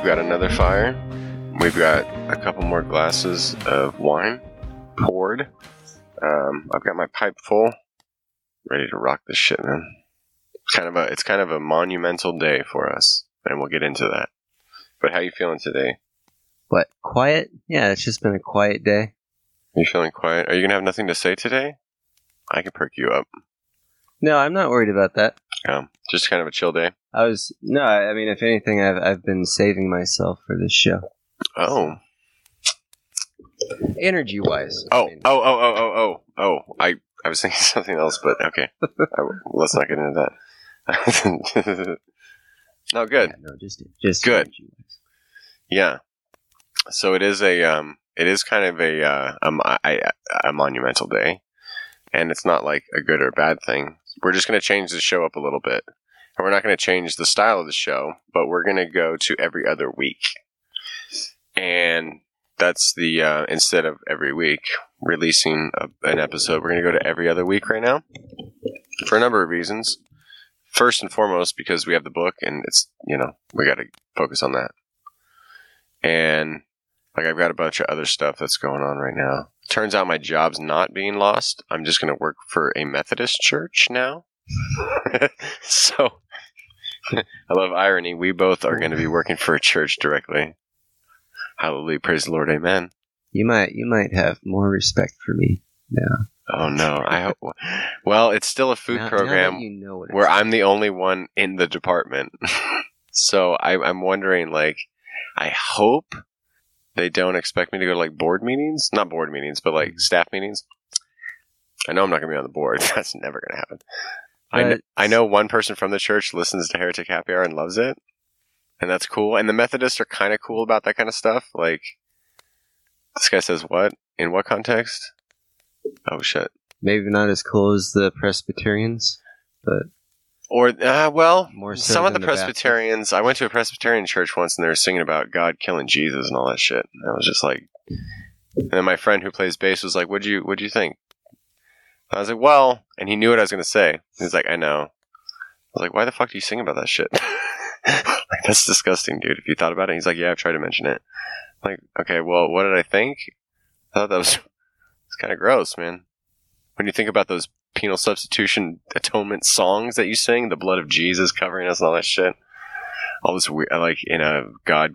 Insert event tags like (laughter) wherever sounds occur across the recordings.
we've got another fire. We've got a couple more glasses of wine poured. Um, I've got my pipe full, ready to rock this shit, man. It's kind of a it's kind of a monumental day for us, and we'll get into that. But how you feeling today? What? Quiet? Yeah, it's just been a quiet day. Are you feeling quiet? Are you gonna have nothing to say today? I can perk you up. No, I'm not worried about that. Um, just kind of a chill day. I was no, I I mean, if anything, I've I've been saving myself for this show, Oh, energy wise. oh, oh, oh, oh, oh, oh, oh. I I was thinking (laughs) something else, but okay. I, let's not get into that. (laughs) no, good. Yeah, no, just just Good. Yeah. So it is a um it is kind of a uh a, mo- I- a monumental day. And it's not like a good or bad thing. We're just going to change the show up a little bit. And we're not going to change the style of the show, but we're going to go to every other week. And that's the uh instead of every week releasing a, an episode, we're going to go to every other week right now for a number of reasons. First and foremost because we have the book and it's, you know, we got to focus on that and like I've got a bunch of other stuff that's going on right now. Turns out my job's not being lost. I'm just going to work for a Methodist church now. (laughs) so (laughs) I love irony. We both are going to be working for a church directly. Hallelujah, praise the Lord, amen. You might you might have more respect for me now. Oh no, I hope. Well, it's still a food Now- now program you know what where I'm the only one in the department. (laughs) so I, I'm wondering, like, I hope they don't expect me to go to like board meetings, not board meetings, but Mm-hmm. like staff meetings. I know I'm not going to be on the board. (laughs) That's never going to happen. I, kn- I know one person from the church listens to Heretic Happy Hour and loves it, and that's cool. And the Methodists are kind of cool about that kind of stuff. Like, this guy says, "What in what context?" Oh shit. maybe not as cool as the Presbyterians, but Or uh, well, so some of the Baptists. Presbyterians. I went to a Presbyterian church once, and they were singing about God killing Jesus and all that shit. And I was just like, and then my friend who plays bass was like, "What do you What'd you think?" I was like, "Well," and he knew what I was gonna say. He's like, "I know." I was like, "Why the fuck do you sing about that shit?" (laughs) like that's disgusting, dude. If you thought about it, he's like, "Yeah, I've tried to mention it." I'm like, okay, well, what did I think? I thought that was (laughs) it's kind of gross, man. When you think about those penal substitution atonement songs that you sing, the blood of Jesus covering us and all that shit. All this weird, like, you know, God,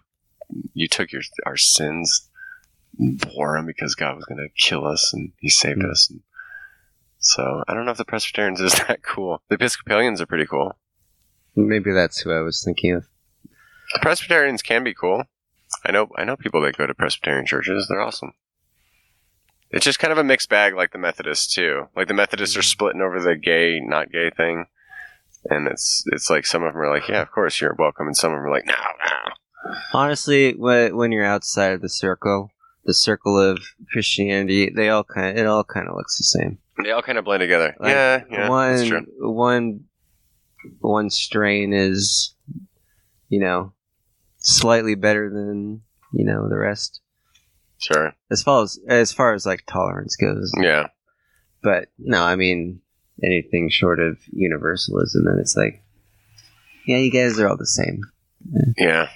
you took your our sins, bore them because God was going to kill us and He saved Hmm. us. And so I don't know if the Presbyterians is (laughs) that cool. The Episcopalians are pretty cool. maybe that's who I was thinking of. The Presbyterians can be cool. I know, I know people that go to Presbyterian churches. They're awesome. It's just kind of a mixed bag, like the Methodists too. Like the Methodists are mm-hmm. splitting over the gay, not gay thing, and it's it's like some of them are like, yeah, of course you're welcome, and some of them are like, no, no. Honestly, when you're outside of the circle, the circle of Christianity, they all kind of, it all kind of looks the same. They all kind of blend together. Like, yeah, yeah, one that's true. one one strain is, you know, slightly better than you know the rest Sure. as far as as far as like tolerance goes. Yeah, But no, I mean anything short of universalism, and it's like, yeah, you guys are all the same. yeah.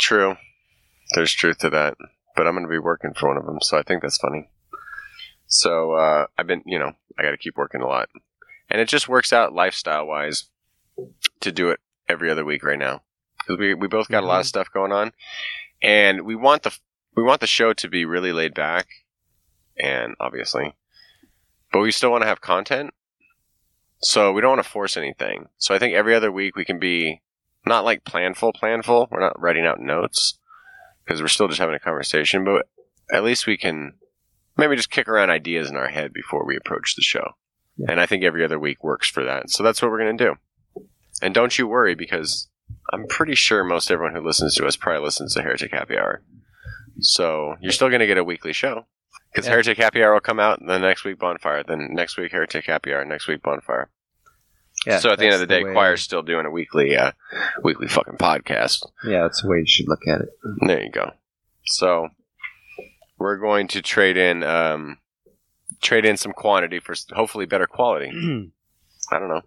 True. There's truth to that. But I'm going to be working for one of them, so I think that's funny. So uh, I've been, you know, I got to keep working a lot, and it just works out lifestyle wise to do it every other week right now because we we both got a lot of stuff going on, and we want the we want the show to be really laid back, and obviously, but we still want to have content. So we don't want to force anything. So I think every other week we can be not like planful, planful. We're not writing out notes because we're still just having a conversation, but at least we can maybe just kick around ideas in our head before we approach the show. Yeah. And I think every other week works for that. So that's what we're going to do. And don't you worry because I'm pretty sure most everyone who listens to us probably listens to Heretic Happy Hour. So you're still going to get a weekly show because Yeah. Heretic Happy Hour will come out, then next week Bonfire, then next week Heretic Happy Hour, next week Bonfire. Yeah. so at the end of the day, way- Quoir's still doing a weekly, uh, weekly fucking podcast. Yeah, that's the way you should look at it. There you go. So we're going to trade in, um, trade in some quantity for hopefully better quality. (clears throat) I don't know.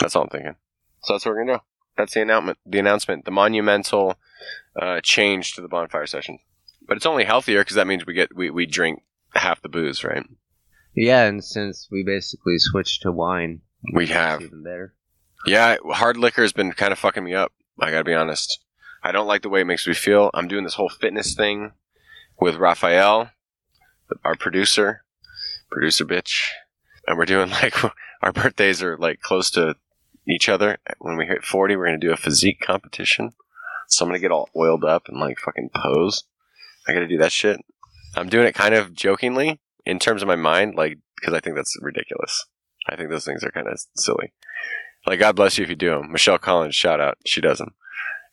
That's all I'm thinking. So that's what we're gonna do. That's the announcement. The announcement. The monumental uh, change to the bonfire session. But it's only healthier because that means we get we, we drink half the booze, right? Yeah, and since we basically switched to wine, We have. even better. Yeah, hard liquor has been kind of fucking me up. I gotta be honest. I don't like the way it makes me feel. I'm doing this whole fitness thing with Raphael, our producer, producer bitch, and we're doing (laughs) like our birthdays are like close to each other. When we hit 40, we're gonna do a physique competition. So I'm gonna get all oiled up and like fucking pose. I gotta do that shit. I'm doing it kind of jokingly in terms of my mind, like because I think that's ridiculous. I think those things are kind of silly. Like, God bless you if you do them. Michelle Collins, shout out, she does them.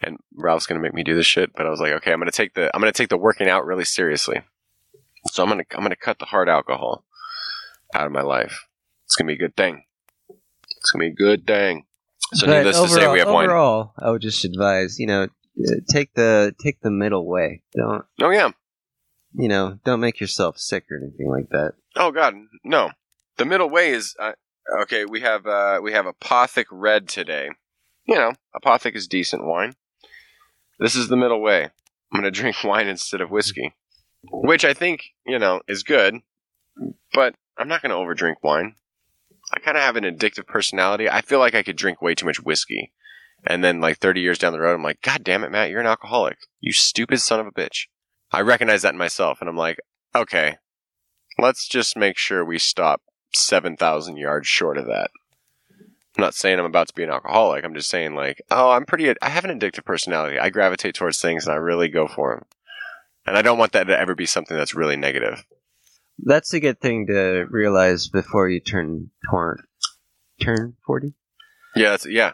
And Ralph's gonna make me do this shit, but I was like, okay, I'm gonna take the I'm gonna take the working out really seriously. So I'm gonna I'm gonna cut the hard alcohol out of my life. It's gonna be a good thing. It's gonna be a good thing. So But needless to say, we have wine. overall, I would just advise, you know, take the take the middle way. Don't Oh yeah. you know? Don't make yourself sick or anything like that. Oh God, no. The middle way is uh, okay. We have uh, we have Apothic Red today. You know, Apothic is decent wine. This is the middle way. I'm gonna (laughs) drink wine instead of whiskey, which I think you know is good. But I'm not gonna overdrink wine. I kind of have an addictive personality. I feel like I could drink way too much whiskey, and then like 30 years down the road, I'm like, God damn it, Matt, you're an alcoholic. You stupid son of a bitch. I recognize that in myself, and I'm like, okay, let's just make sure we stop 7,000 yards short of that. I'm not saying I'm about to be an alcoholic. I'm just saying, like, oh, I'm pretty, I have an addictive personality. I gravitate towards things and I really go for them. And I don't want that to ever be something that's really negative. That's a good thing to realize before you turn torn, turn forty. Yeah, that's, yeah.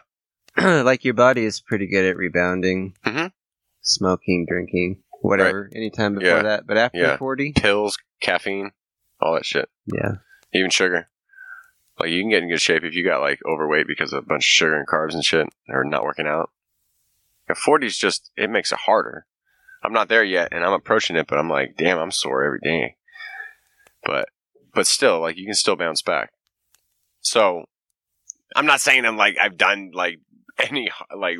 (clears throat) like your body is pretty good at rebounding, Mhm. smoking, drinking, whatever. Anytime before Yeah. that, but after Yeah. forty, Pills, caffeine, all that shit. yeah, Even sugar. Like, you can get in good shape if you got, like, overweight because of a bunch of sugar and carbs and shit, or not working out. Yeah, 40 is just, it makes it harder. I'm not there yet, and I'm approaching it, but I'm like, damn, I'm sore every day. But, but still, like, you can still bounce back. So, I'm not saying I'm like, I've done, like, any, like,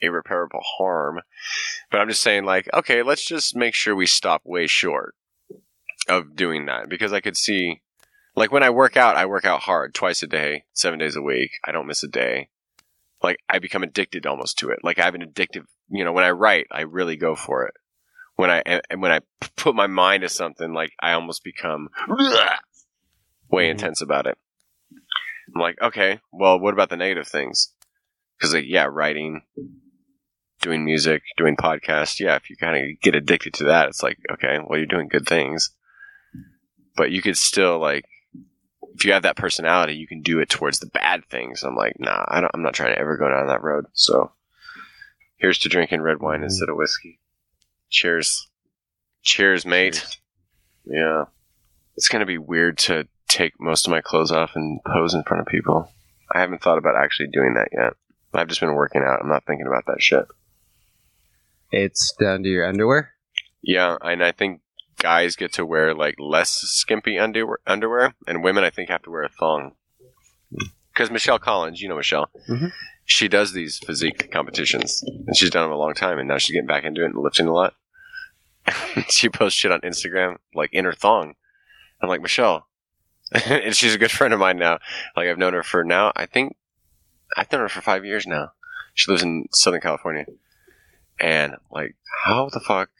irreparable harm, but I'm just saying, like, okay, let's just make sure we stop way short of doing that because I could see, like, when I work out, I work out hard twice a day, seven days a week. I don't miss a day. Like, I become addicted almost to it. Like, I have an addictive, you know, when I write, I really go for it. When I, and when I put my mind to something, like, I almost become way Mhm. intense about it. I'm like, okay, well, what about the negative things? Because, like, yeah, writing, doing music, doing podcasts, yeah, if you kind of get addicted to that, it's like, okay, well, you're doing good things. But you could still, like, if you have that personality, you can do it towards the bad things. I'm like, nah, I don't, I'm not trying to ever go down that road. So here's to drinking red wine Mhm. instead of whiskey. Cheers. Cheers, mate. Yeah. It's going to be weird to take most of my clothes off and pose in front of people. I haven't thought about actually doing that yet. I've just been working out. I'm not thinking about that shit. it's down to your underwear. Yeah, and I think guys get to wear like less skimpy underwear, underwear and women I think have to wear a thong. Because Michelle Collins, you know Michelle, Mhm. she does these physique competitions, and she's done them a long time, and now she's getting back into it and lifting a lot. (laughs) she posts shit on Instagram like in her thong. I'm like Michelle, (laughs) and she's a good friend of mine now. Like I've known her for now, I think I've known her for five years now. She lives in Southern California, and like how the fuck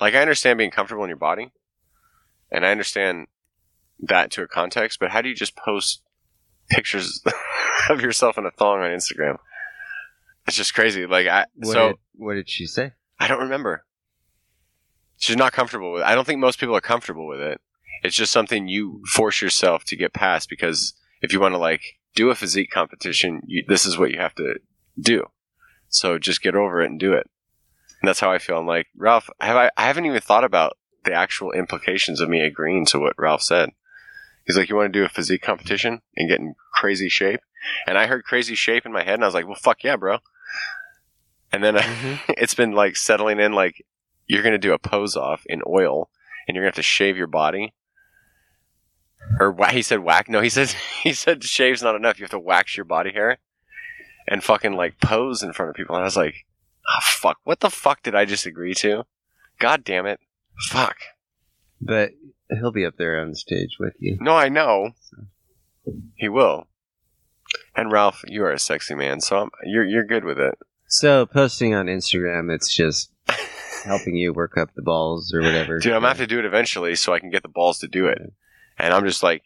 like I understand being comfortable in your body, and I understand that to a context. But how do you just post pictures (laughs) of yourself in a thong on Instagram? It's just crazy. Like I What so did, what did she say? I don't remember. She's not comfortable with it. I don't think most people are comfortable with it. It's just something you force yourself to get past because if you want to like do a physique competition, you, this is what you have to do. So just get over it and do it. And that's how I feel. I'm like, Ralph, have I, I haven't even thought about the actual implications of me agreeing to what Ralph said. He's like, you want to do a physique competition and get in crazy shape? And I heard crazy shape in my head and I was like, well, fuck yeah, bro. And then (laughs) mm-hmm. it's been like settling in like you're going to do a pose off in oil and you're going to have to shave your body. Or he said whack. No, he said (laughs) he said shave's not enough. You have to wax your body hair and fucking like pose in front of people. And I was like, Oh, fuck. What the fuck did I just agree to? God damn it. Fuck. But he'll be up there on the stage with you. No, I know. He will. And Ralph, you are a sexy man, so I'm, you're you're good with it. So posting on Instagram, it's just (laughs) helping you work up the balls or whatever. Dude, I'm gonna have to do it eventually so I can get the balls to do it. And I'm just like,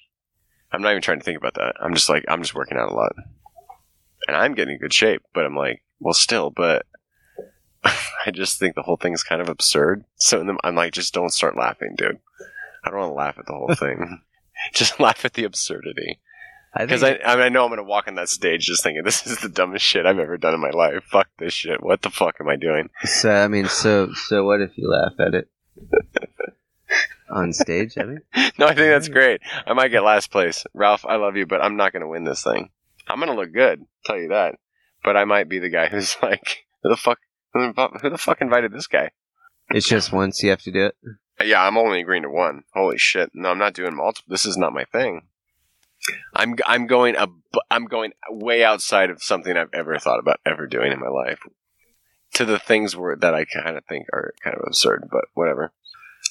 I'm not even trying to think about that. I'm just like, I'm just working out a lot. And I'm getting in good shape, but I'm like, well, still, but (laughs) I just think the whole thing's kind of absurd. So in the- I'm like, just don't start laughing, dude. I don't want to laugh at the whole thing. (laughs) just (laughs) laugh at the absurdity. I Because think I, I, mean, I know I'm going to walk on that stage just thinking, this is the dumbest shit I've ever done in my life. Fuck this shit. What the fuck am I doing? so. I mean, so so what if you laugh at it on stage? I mean, (laughs) No, I think that's great. I might get last place. Ralph, I love you, but I'm not going to win this thing. I'm going to look good, tell you that. But I might be the guy who's (laughs) like, who the fuck, who the who the fuck invited this guy? it's just once you have to do it. Yeah, I'm only agreeing to one. Holy shit! No, I'm not doing multiple. This is not my thing. I'm I'm going ab- I'm going way outside of something I've ever thought about ever doing in my life. To the things where that I kind of think are kind of absurd, but whatever.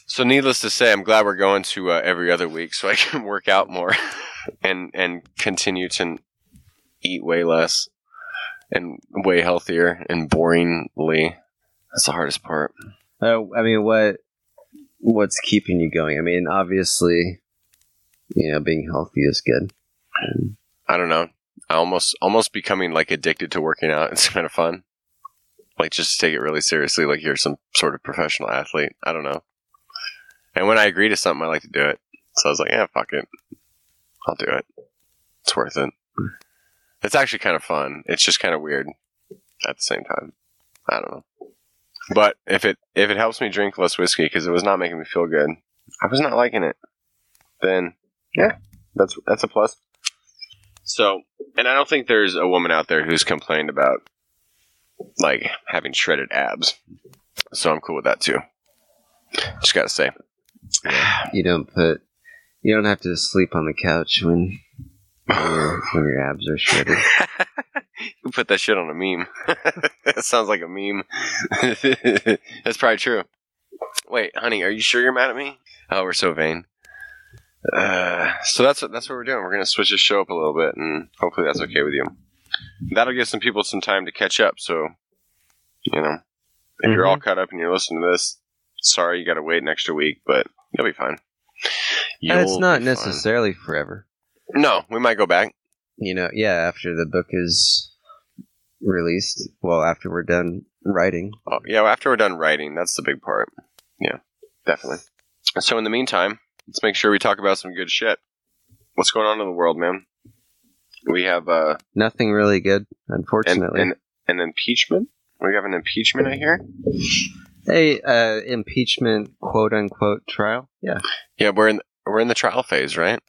So, needless to say, I'm glad we're going to uh, every other week, so I can (laughs) work out more (laughs) and and continue to eat way less and way healthier and boringly. That's the hardest part. Uh, I mean, what what's keeping you going? I mean, obviously, you know, being healthy is good. And I don't know. I almost almost becoming like addicted to working out. (laughs) It's kind of fun. Like just take it really seriously, like you're some sort of professional athlete. I don't know. And when I agree to something, I like to do it. So I was like, yeah, fuck it, I'll do it. It's worth it. It's actually kind of fun. It's just kind of weird at the same time. I don't know. But if it if it helps me drink less whiskey because it was not making me feel good, I was not liking it. Then yeah, that's that's a plus. So, and I don't think there's a woman out there who's complained about like having shredded abs. So I'm cool with that too. Just gotta say. (sighs) you don't put you don't have to sleep on the couch when your, (sighs) when your abs are shredded. (laughs) you put that shit on a meme. (laughs) that sounds like a meme. (laughs) That's probably true. Wait, honey, are you sure you're mad at me? Oh, we're so vain. Uh, so that's what that's what we're doing. We're gonna switch the show up a little bit, and hopefully that's okay with you. That'll give some people some time to catch up. So, you know, if you're all caught up and you're listening to this, sorry you got to wait an extra week, but you'll be fine. and it's not be fine. necessarily forever. No, we might go back. You know, yeah, after the book is released, well, after we're done writing. Oh, yeah, after we're done writing, that's the big part. Yeah, definitely. So in the meantime, let's make sure we talk about some good shit. What's going on in the world, man? We have uh, Nothing really good, an, unfortunately. an, an impeachment. We have an impeachment, I hear. A uh, impeachment quote unquote trial. Yeah. Yeah, we're in we're in the trial phase, right?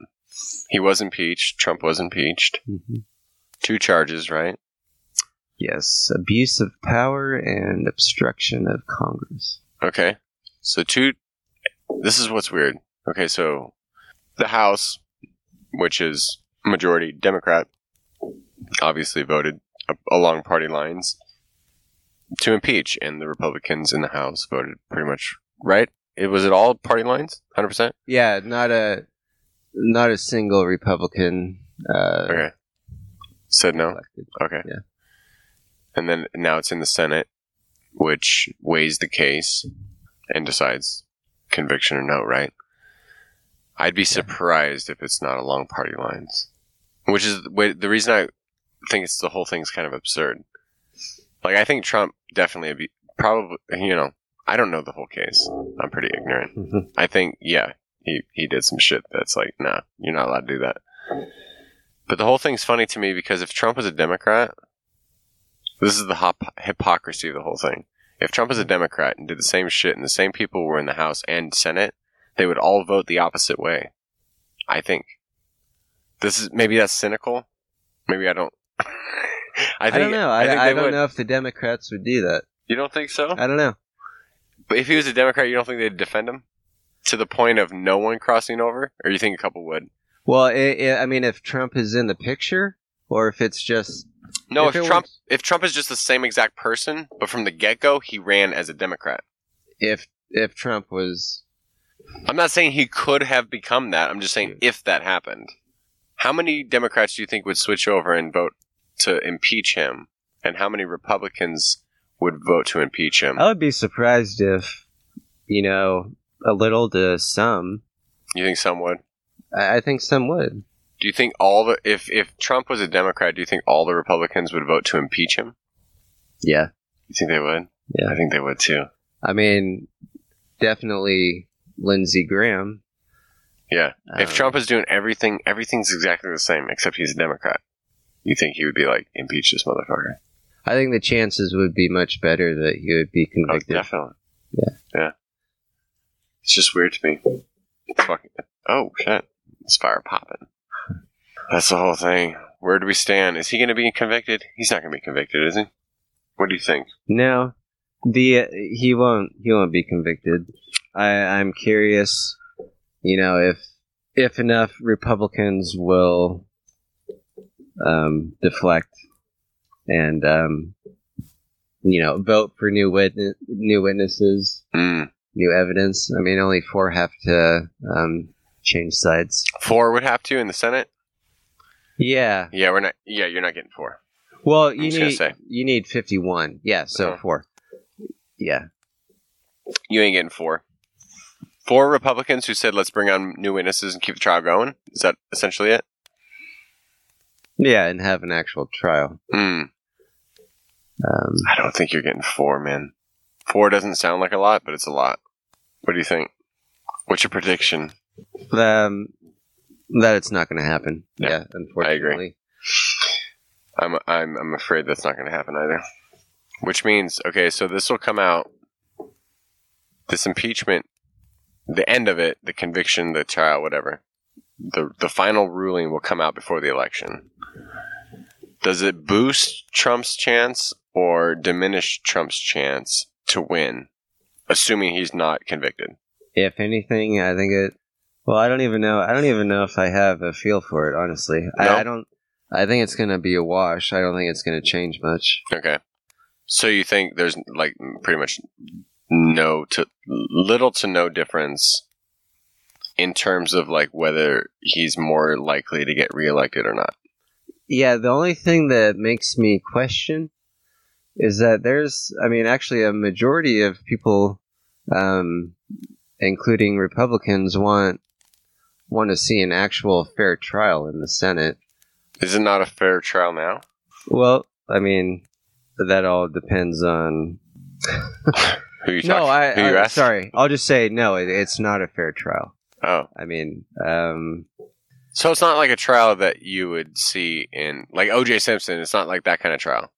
He was impeached. Trump was impeached. Two charges, right? Yes, abuse of power and obstruction of Congress. Okay. So two. This is what's weird. Okay, so the House, which is majority Democrat, obviously voted along party lines to impeach, and the Republicans in the House voted pretty much right. It was it all party lines, hundred percent. Yeah, not a not a single Republican. Uh, Okay. Said no. elected. Okay. Yeah. And then now it's in the Senate, which weighs the case and decides conviction or no, right? I'd be surprised if it's not along party lines, which is the reason I think it's the whole thing's kind of absurd. Like I think Trump definitely abu- probably you know I don't know the whole case. I'm pretty ignorant. Mhm. I think, yeah, he, he did some shit that's like, nah, you're not allowed to do that. But the whole thing's funny to me because if Trump was a Democrat, this is the hop- hypocrisy of the whole thing. If Trump was a Democrat and did the same shit and the same people were in the House and Senate, they would all vote the opposite way. I think. This is, maybe that's cynical. Maybe I don't. I, I, don't know. I, think I, don't would. know if the Democrats would do that. You don't think so? I don't know. But if he was a Democrat, you don't think they'd defend him to the point of no one crossing over, or you think a couple would? Well, i i I mean, if Trump is in the picture, or if it's just No, If if, Trump was- if Trump is just the same exact person, but from the get go he ran as a Democrat. if if Trump was I'm not saying he could have become that. I'm just saying if that happened. How many Democrats do you think would switch over and vote to impeach him? And how many Republicans would vote to impeach him? I would be surprised if, you know, a little to some. You think some would? I, I think some would. Do you think all the if if Trump was a Democrat, do you think all the Republicans would vote to impeach him? Yeah. You think they would? Yeah. I think they would too. I mean, definitely Lindsey Graham. Yeah. if Um, Trump is doing everything, everything's exactly the same except he's a Democrat. You think he would be like impeach this motherfucker? I think the chances would be much better that he would be Oh, convicted. definitely. Yeah. Yeah. It's just weird to me. It's fucking. Oh shit! It's fire popping. That's the whole thing. Where do we stand? Is he going to be convicted? He's not going to be convicted, is he? What do you think? No, the he won't he won't be convicted. I I'm curious, you know, if if enough Republicans will um, deflect and um, you know vote for new witness new witnesses, Mm. new evidence. I mean, only four have to um, change sides. Four would have to in the Senate. Yeah. Yeah, we're not. Yeah, you're not getting four. Well, you need you need fifty one. Yeah. So Uh-huh. four. Yeah. You ain't getting four. Four Republicans who said let's bring on new witnesses and keep the trial going. Is that essentially it? Yeah, and have an actual trial. Hmm. Um, I don't think you're getting four, man. Four doesn't sound like a lot, but it's a lot. What do you think? What's your prediction? um, that it's not going to happen. Yeah, Yeah, unfortunately. I'm I'm I'm afraid that's not going to happen either. Which means, okay, so this will come out. This impeachment, the end of it, the conviction, the trial, whatever, the the final ruling will come out before the election. Does it boost Trump's chance or diminish Trump's chance to win, assuming he's not convicted? If anything, I think it. Well, I don't even know. I don't even know if I have a feel for it. Honestly, No? I, I don't. I think it's going to be a wash. I don't think it's going to change much. Okay. So you think there's like pretty much no to little to no difference in terms of like whether he's more likely to get reelected or not. Yeah, the only thing that makes me question is that there's, I mean, actually, a majority of people, um, including Republicans, want want to see an actual fair trial in the Senate. Is it not a fair trial now? Well, I mean, that all depends on. (laughs) Who you no, talk- I, who you I asked? sorry. I'll just say no. It, it's not a fair trial. Oh, I mean, um, so it's not like a trial that you would see in like O.J. Simpson. It's not like that kind of trial.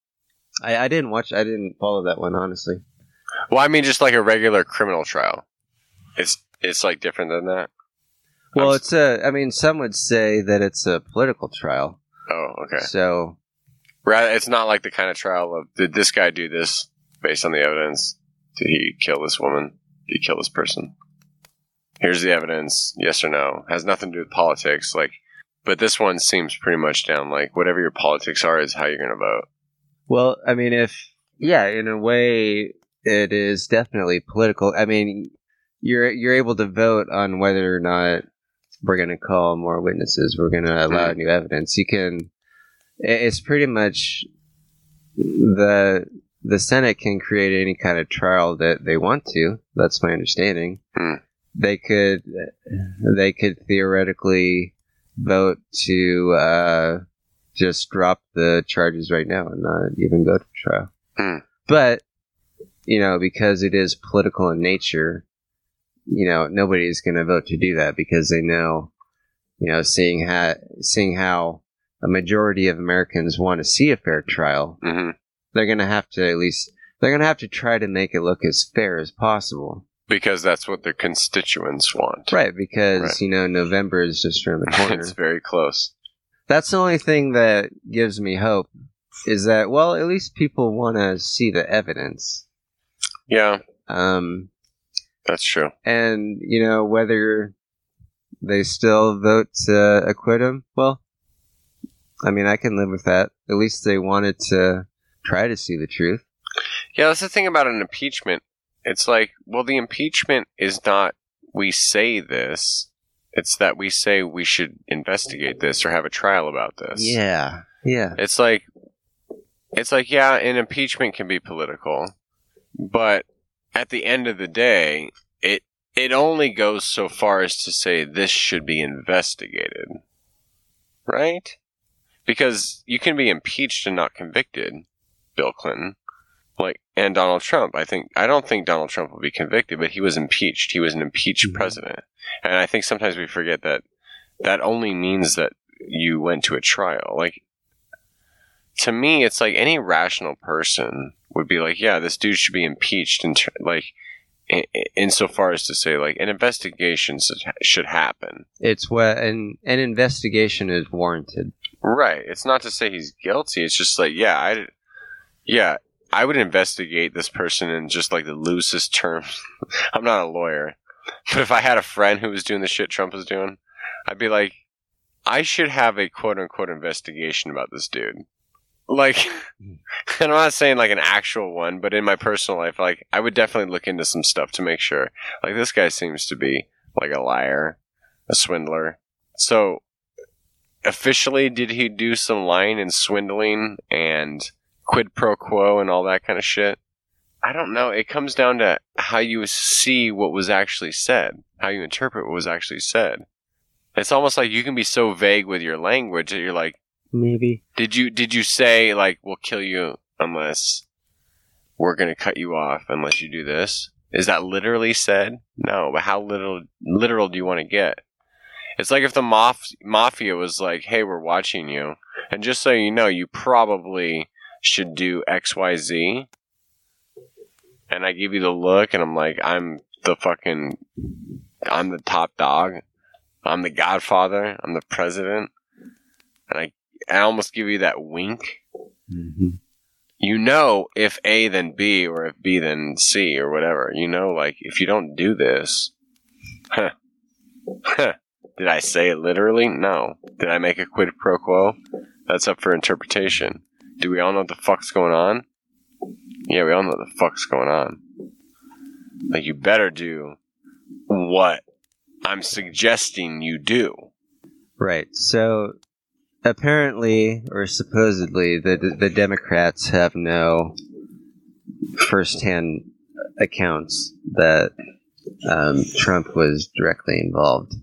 I, I didn't watch. I didn't follow that one honestly. Well, I mean, just like a regular criminal trial. It's it's like different than that. Well, I'm it's a. I mean, some would say that it's a political trial. Oh, okay. So Rather, it's not like the kind of trial of did this guy do this based on the evidence? Did he kill this woman? Did he kill this person? Here's the evidence. Yes or no. Has nothing to do with politics. Like, but this one seems pretty much down. Like, whatever your politics are is how you're going to vote. Well, I mean, if yeah, in a way, it is definitely political. I mean, you're you're able to vote on whether or not we're going to call more witnesses. We're going to allow new evidence. You can. It's pretty much the the Senate can create any kind of trial that they want to. That's my understanding. Hmm. They could they could theoretically vote to uh, just drop the charges right now and not even go to trial. Hmm. But you know, because it is political in nature, you know, nobody's going to vote to do that because they know, you know, seeing how seeing how a majority of Americans want to see a fair trial, hmm they're going to have to at least they're going to have to try to make it look as fair as possible. Because that's what their constituents want. Right, because Right. you know November is just around the (laughs) corner. it's very close. That's the only thing that gives me hope is that well, at least people want to see the evidence. Yeah, Um, that's true. and you know whether they still vote to acquit him. Well, I mean, I can live with that. At least they wanted to try to see the truth. Yeah, that's the thing about an impeachment. It's like, well, the impeachment is not we say this. It's that we say we should investigate this or have a trial about this. Yeah, yeah. It's like, it's like, yeah, an impeachment can be political, but at the end of the day, it it only goes so far as to say this should be investigated, right? Because you can be impeached and not convicted, Bill Clinton, like and Donald Trump. I think I don't think Donald Trump will be convicted, but he was impeached. He was an impeached Mhm. president, and I think sometimes we forget that that only means that you went to a trial. Like to me, it's like any rational person would be like, yeah, this dude should be impeached, and tr- like in, insofar as to say like an investigation should, should happen. It's what an an investigation is warranted. Right. It's not to say he's guilty. It's just like, yeah, I, yeah, I would investigate this person in just like the loosest terms. (laughs) I'm not a lawyer, but if I had a friend who was doing the shit Trump was doing, I'd be like, I should have a quote unquote investigation about this dude. Like, (laughs) and I'm not saying like an actual one, but in my personal life, like, I would definitely look into some stuff to make sure. Like, this guy seems to be like a liar, a swindler. So, officially did he do some lying and swindling and quid pro quo and all that kind of shit? I don't know. It comes down to how you see what was actually said, how you interpret what was actually said. It's almost like you can be so vague with your language that you're like, Maybe. did you did you say like we'll kill you unless we're gonna cut you off unless you do this? Is that literally said? No, but how little literal do you want to get? It's like if the maf- mafia was like, "Hey, we're watching you," and just so you know, you probably should do X, Y, Z. And I give you the look, and I'm like, "I'm the fucking, I'm the top dog. I'm the Godfather. I'm the president." And I, I almost give you that wink. Mm-hmm. You know, if A then B, or if B then C, or whatever. You know, like if you don't do this, huh, huh. Did I say it literally? No. Did I make a quid pro quo? That's up for interpretation. Do we all know what the fuck's going on? Yeah, we all know what the fuck's going on. Like, you better do what I'm suggesting you do. Right. So apparently, or supposedly, the the Democrats have no firsthand accounts that um, Trump was directly involved.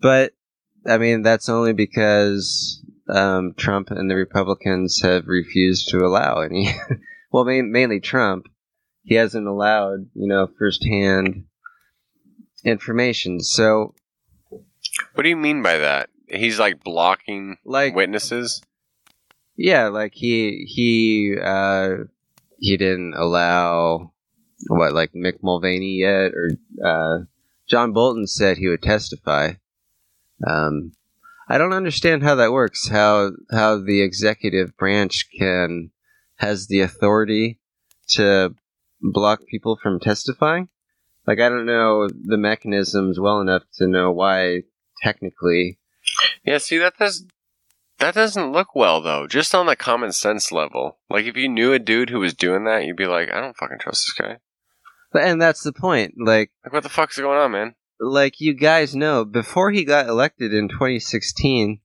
But I mean, that's only because um, Trump and the Republicans have refused to allow any. (laughs) well, ma- mainly Trump. He hasn't allowed, you know, firsthand information. So, What do you mean by that? He's like blocking like, witnesses? Yeah, like he he uh he didn't allow what like Mick Mulvaney yet or uh John Bolton said he would testify. Um I don't understand how that works, how how the executive branch can has the authority to block people from testifying. Like I don't know the mechanisms well enough to know why technically Yeah, see that does that doesn't look well though. Just on the common sense level, like if you knew a dude who was doing that, you'd be like, I don't fucking trust this guy. And that's the point. Like Like, what the fuck's going on, man? Like you guys know, before he got elected in 2016,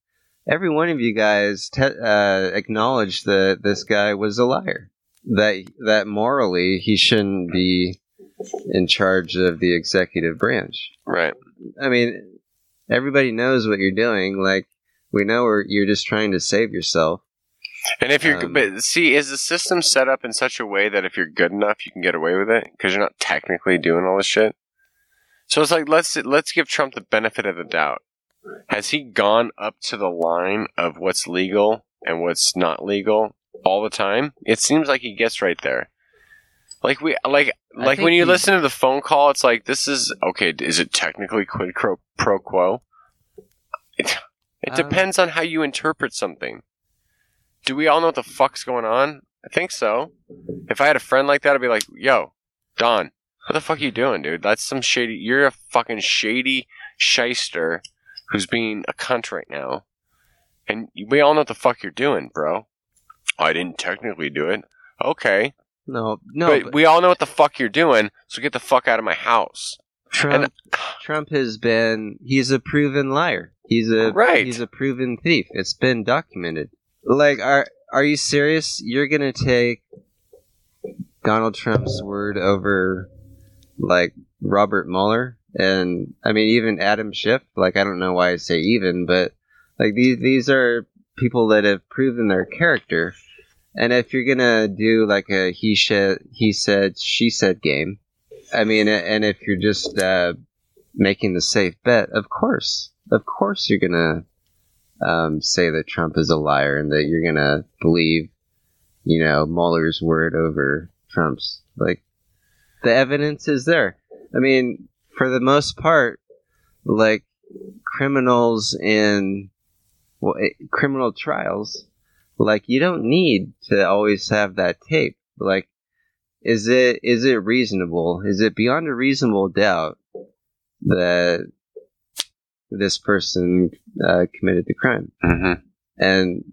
every one of you guys te- uh, acknowledged that this guy was a liar. That that morally he shouldn't be in charge of the executive branch. Right. I mean, everybody knows what you're doing. Like we know we're, you're just trying to save yourself. And if you're, Um, but see, is the system set up in such a way that if you're good enough, you can get away with it because you're not technically doing all this shit? So it's like let's let's give Trump the benefit of the doubt. Has he gone up to the line of what's legal and what's not legal all the time? It seems like he gets right there. Like we like I like when you he- listen to the phone call, it's like this is okay. Is it technically quid pro, pro quo? It, it Um, depends on how you interpret something. Do we all know what the fuck's going on? I think so. If I had a friend like that, I'd be like, "Yo, Don, what the fuck are you doing, dude? That's some shady. You're a fucking shady shyster who's being a cunt right now. And we all know what the fuck you're doing, bro. I didn't technically do it. Okay. No, no. but, but we all know what the fuck you're doing, so get the fuck out of my house. Trump, and- Trump has been. He's a proven liar. He's a Right. He's a proven thief. It's been documented. Like, are are you serious? You're gonna take Donald Trump's word over, like Robert Mueller, and I mean even Adam Schiff. Like, I don't know why I say even, but like these these are people that have proven their character. And if you're gonna do like a he said he said she said game, I mean, and if you're just uh, making the safe bet, of course, of course, you're gonna um, say that Trump is a liar and that you're gonna believe, you know, Mueller's word over Trump's. Like, the evidence is there. I mean, for the most part, like criminals in well, eh, criminal trials, like you don't need to always have that tape. Like is it is it reasonable? Is it beyond a reasonable doubt that this person uh, committed the crime? Mm-hmm. And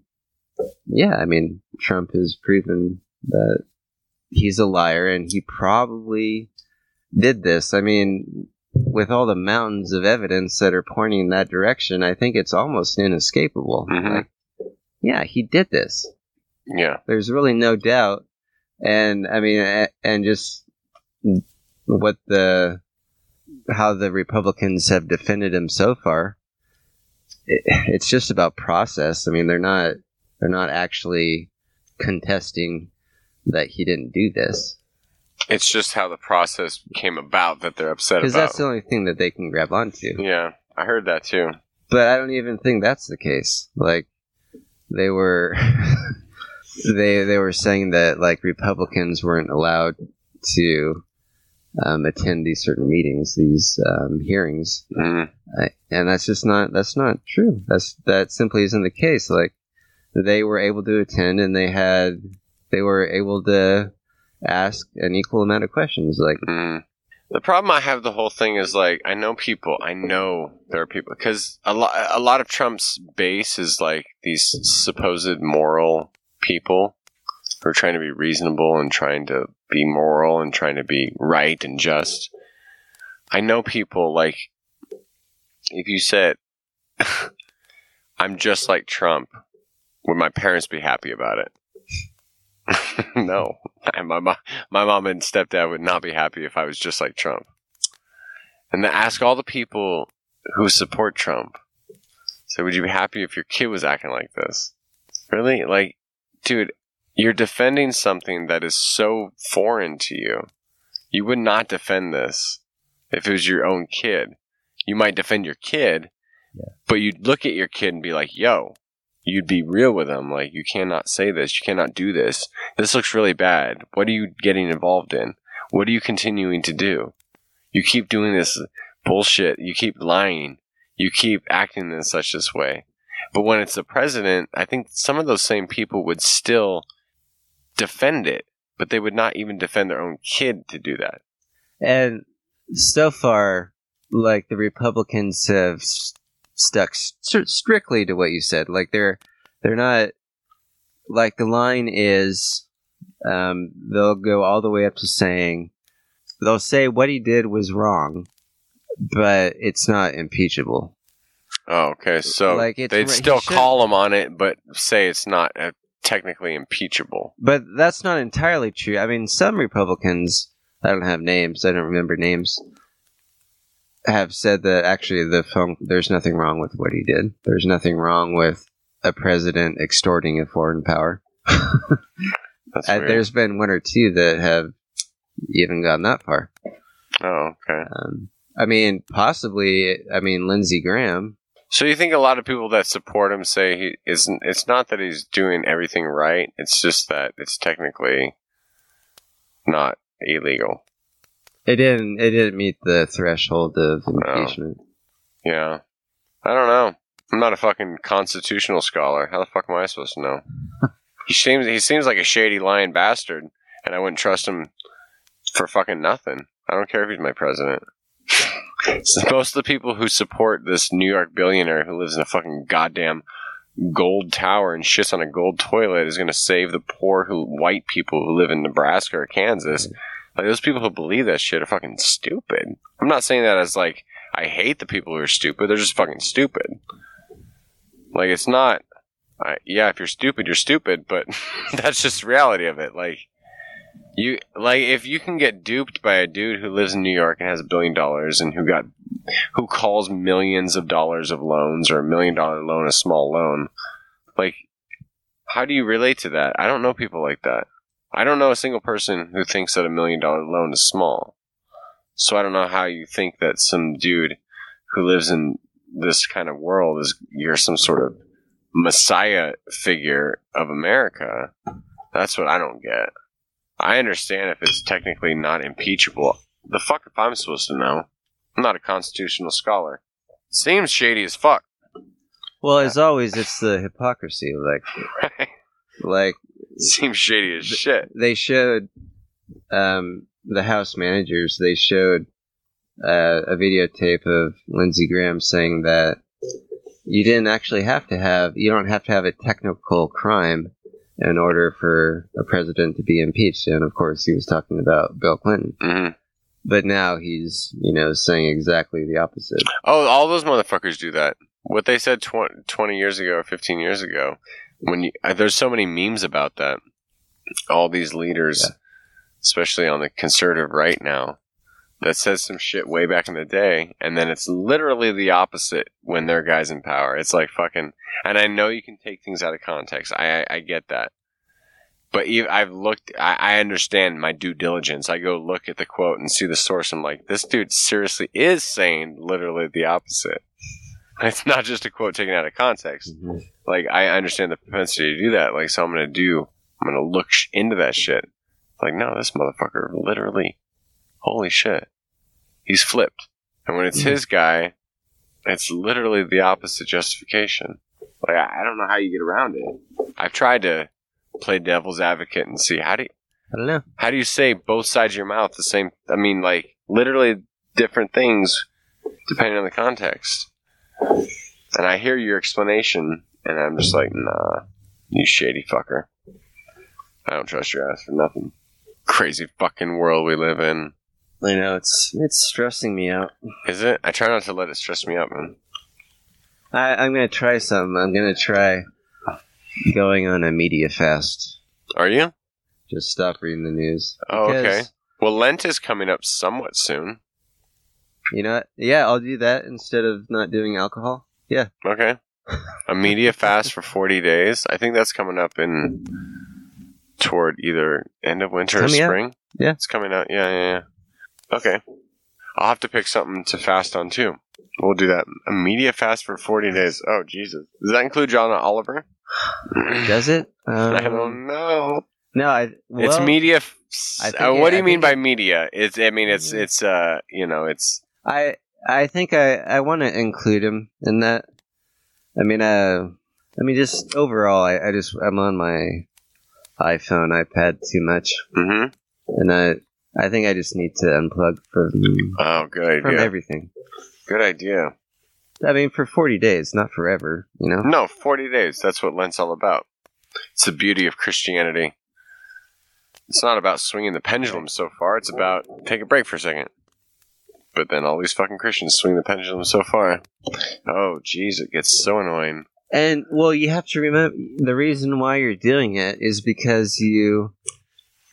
yeah, I mean, Trump has proven that he's a liar, and he probably did this. I mean, with all the mountains of evidence that are pointing in that direction, I think it's almost inescapable. Mhm. Like, yeah, he did this. Yeah. There's really no doubt. And I mean, and just what the how the Republicans have defended him so far. It, it's just about process. I mean, they're not they're not actually contesting that he didn't do this It's just how the process came about that they're upset because that's the only thing that they can grab onto. yeah, I heard that too. But I don't even think that's the case. Like they were (laughs) they they were saying that like Republicans weren't allowed to um, attend these certain meetings, these um, hearings, Mm. I, and that's just not that's not true. That's that simply isn't the case. Like they were able to attend, and they had they were able to ask an equal amount of questions. Like Mm. The problem I have the whole thing is like I know people, I know there are people because a lot a lot of Trump's base is like these supposed moral people who are trying to be reasonable and trying to be moral and trying to be right and just. I know people like if you said (laughs) I'm just like Trump, would my parents be happy about it? (laughs) no, my mom, my mom and stepdad would not be happy if I was just like Trump. And then ask all the people who support Trump. So, would you be happy if your kid was acting like this? Really? Like, dude, you're defending something that is so foreign to you. You would not defend this if it was your own kid. You might defend your kid, but you'd look at your kid and be like, yo, you'd be real with them. Like, you cannot say this. You cannot do this. This looks really bad. What are you getting involved in? What are you continuing to do? You keep doing this bullshit. You keep lying. You keep acting in such this way. But when it's the president, I think some of those same people would still defend it, but they would not even defend their own kid to do that. And so far, like the Republicans have stuck st- strictly to what you said. Like they're they're not like the line is um, they'll go all the way up to saying they'll say what he did was wrong, but it's not impeachable. Oh, okay. So Like, it's they'd still call him on it, but say it's not uh, technically impeachable. But that's not entirely true. I mean, some Republicans, I don't have names, I don't remember names, have said that actually the film, there's nothing wrong with what he did. There's nothing wrong with a president extorting a foreign power. (laughs) Uh, there's been one or two that have even gone that far. oh, okay. Um, I mean, possibly, I mean, Lindsey Graham. So you think a lot of people that support him say he isn't? It's not that he's doing everything right. It's just that it's technically not illegal. It didn't. It didn't meet the threshold of impeachment. Yeah, I don't know. I'm not a fucking constitutional scholar. How the fuck am I supposed to know? (laughs) he seems he seems like a shady lying bastard, and I wouldn't trust him for fucking nothing. I don't care if he's my president. (laughs) Most of the people who support this New York billionaire who lives in a fucking goddamn gold tower and shits on a gold toilet is going to save the poor who white people who live in Nebraska or Kansas. Like those people who believe that shit are fucking stupid. I'm not saying that as like I hate the people who are stupid. They're just fucking stupid. Like it's not. I, yeah, if you're stupid, you're stupid. But (laughs) that's just reality of it. Like you, like if you can get duped by a dude who lives in New York and has a billion dollars and who got who calls millions of dollars of loans or a million dollar loan a small loan, like how do you relate to that? I don't know people like that. I don't know a single person who thinks that a million dollar loan is small. So I don't know how you think that some dude who lives in this kind of world is you're some sort of messiah figure of America. That's what I don't get. I understand if it's technically not impeachable. The fuck if I'm supposed to know? I'm not a constitutional scholar. Seems shady as fuck. Well, as always, it's the hypocrisy. Like, (laughs) Right? like (laughs) Seems shady as shit. they showed um, the House managers. They showed uh, a videotape of Lindsey Graham saying that you didn't actually have to have you don't have to have a technical crime in order for a president to be impeached. And of course, he was talking about Bill Clinton. hmm But now he's you know saying exactly the opposite. Oh, all those motherfuckers do that. What they said tw- 20 years ago or 15 years ago. When you, there's so many memes about that. All these leaders, especially on the conservative right now, that says some shit way back in the day, and then it's literally the opposite when their guys in power. It's like fucking. And I know you can take things out of context. I I, I get that. But I've looked. I, I understand my due diligence. I go look at the quote and see the source. I'm like, this dude seriously is saying literally the opposite. (laughs) It's not just a quote taken out of context. Like I understand the propensity to do that. Like so, I'm gonna do. I'm gonna look sh- into that shit. Like no, this motherfucker literally. Holy shit, he's flipped. And when it's Mhm. his guy, it's literally the opposite justification. Like I, I don't know how you get around it. I've tried to play devil's advocate and see how do you, I don't know. how do you say both sides of your mouth the same? I mean, like literally different things depending on the context. And I hear your explanation, and I'm just like, nah, you shady fucker. I don't trust your ass for nothing. Crazy fucking world we live in. I know it's it's stressing me out. Is it? I try not to let it stress me out, man. I, I'm gonna try some. I'm gonna try going on a media fast. Are you? Just stop reading the news. Oh, okay. Well, Lent is coming up somewhat soon. You know what? Yeah, I'll do that instead of not doing alcohol. Yeah. Okay. (laughs) A media fast for 40 days. I think that's coming up in toward either end of winter or Coming out. spring. Yeah. It's coming out. Yeah, yeah, yeah. Okay. I'll have to pick something to fast on too. We'll do that. A media fast for 40 days. Oh, Jesus. Does that include John Oliver? (clears throat) Does it? Um, (laughs) I don't know. No, I. Well, it's media. F- think uh, what do I you mean by media? It's. I mean, it's. Mhm. It's. Uh. You know. It's. I I think I I want to include him in that. I mean, uh, I mean, just overall, I, I just I'm on my iPhone, iPad too much, hmm and I I think I just need to unplug from Oh, good from everything. Good idea. I mean, for 40 days, not forever, you know? No, 40 days. That's what Lent's all about. It's the beauty of Christianity. It's not about swinging the pendulum so far. It's about take a break for a second. But then all these fucking Christians swing the pendulum so far. Oh, jeez, it gets so annoying. And, well, you have to remember the reason why you're doing it is because you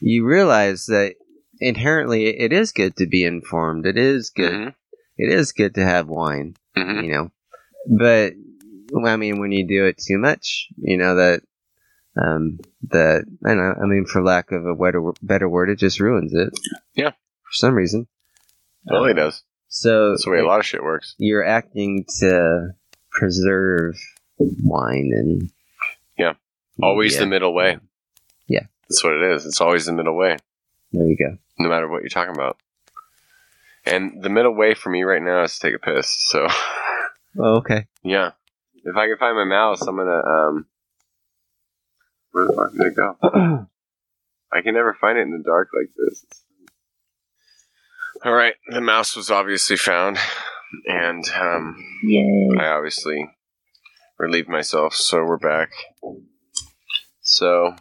you realize that inherently it is good to be informed. It is good. Mhm, It is good to have wine, mhm. you know. But I mean, when you do it too much, you know that um, that I don't know. I mean, for lack of a better better word, it just ruins it. Yeah. For some reason. Totally does. So That's the way a lot of shit works. you're acting to preserve wine and yeah, Always Yeah. the middle way. Yeah. That's what it is. It's always the middle way, There you go. no matter what you're talking about. And the middle way for me right now is to take a piss. So, Oh, okay. yeah. If I can find my mouse, I'm gonna, um, where the fuck did it go? (clears throat) I can never find it in the dark like this. All right, the mouse was obviously found, and um, Yay. I obviously relieved myself. So we're back. So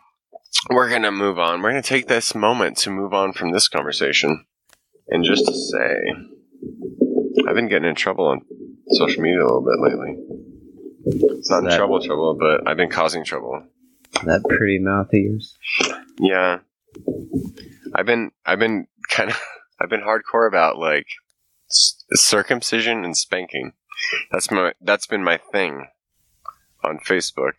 we're gonna move on. We're gonna take this moment to move on from this conversation, and just to say, I've been getting in trouble on social media a little bit lately. It's not in That- trouble, trouble, but I've been causing trouble. That pretty mouth of yours. Yeah, I've been I've been kind of I've been hardcore about like c- circumcision and spanking. That's my that's been my thing on Facebook.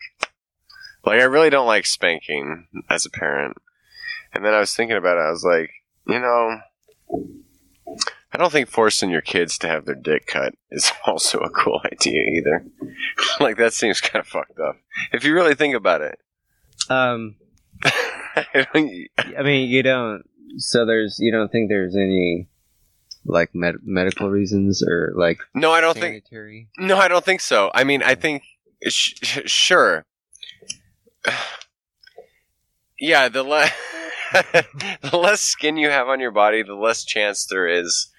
Like I really don't like spanking as a parent. And then I was thinking about it. I was like, you know, I don't think forcing your kids to have their dick cut is (laughs) also a cool idea either. (laughs) like that seems kind of fucked up. If you really think about it. Um, (laughs) I don't- I mean, you don't. So there's, you don't think there's any like med- medical reasons or like no, I don't think? No, I don't think so. I mean, I think sh- sh- sure. (sighs) Yeah, the le- (laughs) the less skin you have on your body, the less chance there is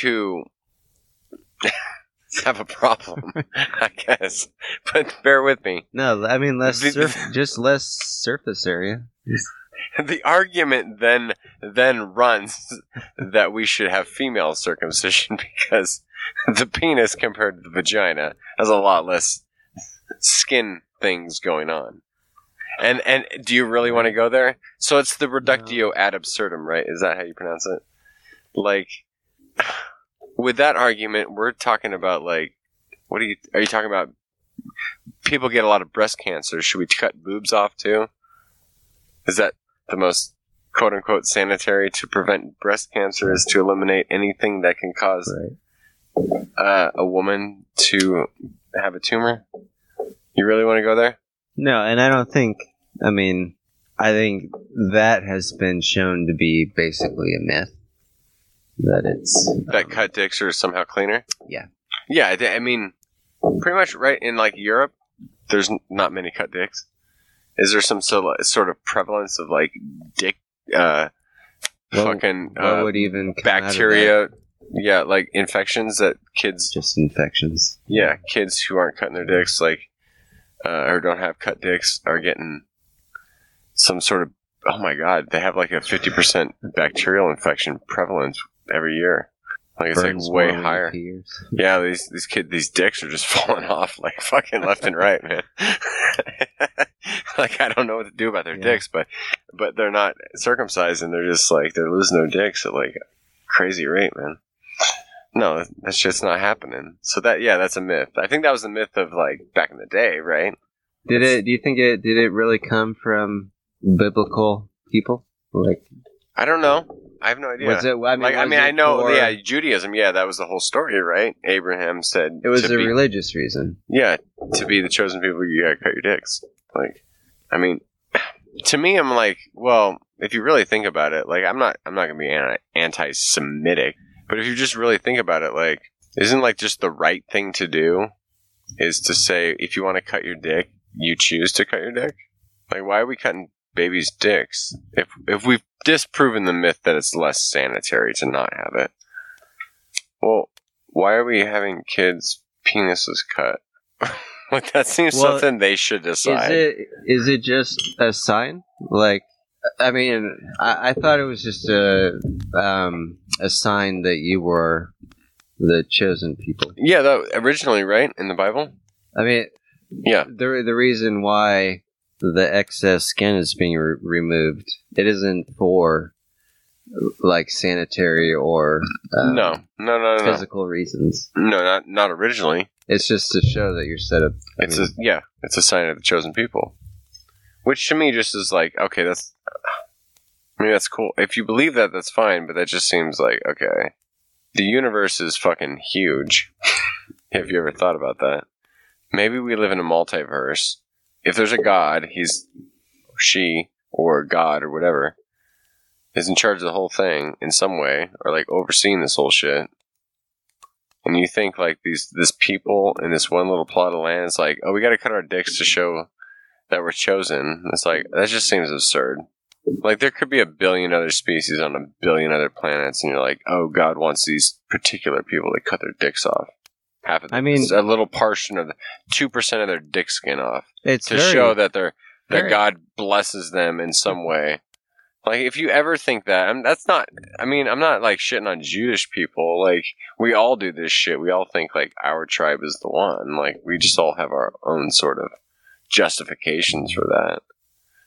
to (laughs) have a problem. I guess, but bear with me. No, I mean less surf- just less surface area. (laughs) The argument then then runs that we should have female circumcision (laughs) because the penis compared to the vagina has a lot less skin things going on. And and do you really want to go there? So it's the reductio ad absurdum, right? Is that how you pronounce it? Like with that argument, we're talking about like what are you are you talking about people get a lot of breast cancer. Should we cut boobs off too? Is that the most quote unquote sanitary to prevent breast cancer is to eliminate anything that can cause Right. uh, a woman to have a tumor? You really want to go there? No, and I don't think. I mean, I think that has been shown to be basically a myth. That it's That um, cut dicks are somehow cleaner? Yeah. Yeah, I, mean, pretty much right in like Europe, there's n- not many cut dicks. Is there some so- sort of prevalence of like dick, uh, What- fucking what uh, would even come out of that? bacteria? Yeah, like infections that kids Just infections. yeah, kids who aren't cutting their dicks, like, uh, or don't have cut dicks, are getting some sort of. Oh my god, they have like a fifty percent bacterial infection prevalence every year. Like it's Burns like way higher. Yeah, these these kid these dicks are just (laughs) falling off like fucking left and right, man. (laughs) (laughs) like I don't know what to do about their Yeah. dicks, but but they're not circumcised and they're just like they're losing their dicks at like a crazy rate, man. No, that's just not happening. So that yeah, that's a myth. I think that was a myth of like back in the day, right? Did it? Do you think it? Did it really come from biblical people? Like, I don't know. I have no idea. was it? I mean, like I mean, I know. for- Yeah, Judaism. Yeah, that was the whole story, right? Abraham said It was a be- religious reason. Yeah, to be the chosen people, you gotta cut your dicks. Like, I mean, (sighs) to me, I'm like, well, if you really think about it, like, I'm not, I'm not gonna be anti- anti-Semitic, but if you just really think about it, like, isn't like just the right thing to do is to say if you want to cut your dick, you choose to cut your dick. Like, why are we cutting babies' dicks if if we've disproven the myth that it's less sanitary to not have it? Well, why are we having kids' penises cut? (laughs) like that seems Well, something they should decide. Is it? Is it just a sign? Like, I mean, I, I thought it was just a um, a sign that you were the chosen people. yeah, that originally right in the Bible. I mean, Yeah, the the reason why the excess skin is being re- removed, it isn't for like sanitary or um, no, no, no, no, no, physical reasons. no, not not originally. It's just to show that you're set up. I It's mean, a yeah, it's a sign of the chosen people, which to me just is like okay, that's. I mean that's cool. If you believe that, that's fine. But that just seems like okay, the universe is fucking huge. (laughs) Have you ever thought about that? Maybe we live in a multiverse. If there's a god, he's she or God or whatever is in charge of the whole thing in some way, or like overseeing this whole shit. And you think like these this people in this one little plot of land is like, oh, we got to cut our dicks to show that we're chosen. It's like that just seems absurd. Like there could be a billion other species on a billion other planets, and you're like, oh, God wants these particular people to cut their dicks off. half of the, I mean- a little portion of the two percent of their dick skin off It's to very, show that they're that very- God blesses them in some way. Like if you ever think that, I mean, that's not. I mean, I'm not like shitting on Jewish people. Like we all do this shit. We all think like our tribe is the one. Like we just all have our own sort of justifications for that.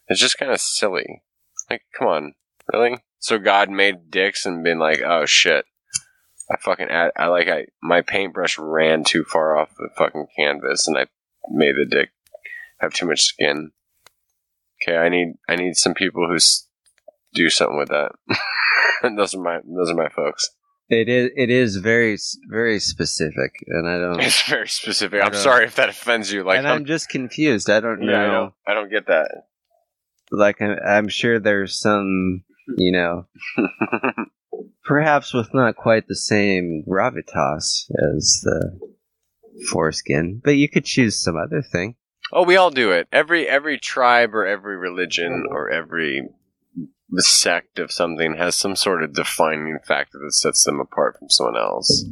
It's just kind of silly. Like, come on, really? So God made dicks and been like, oh shit. I fucking add, I like I my paintbrush ran too far off the fucking canvas and I made the dick have too much skin. Okay, I need I need some people who do something with that. (laughs) Those are my those are my folks. It is. It is very, very specific, and I don't. It's very specific. I'm sorry if that offends you. Like and I'm, I'm just confused. I don't know. yeah, I don't I don't get that. Like I- I'm sure there's some, you know, perhaps with not quite the same gravitas as the foreskin, but you could choose some other thing. oh, we all do it. Every every tribe or every religion or every sect of something has some sort of defining factor that sets them apart from someone else.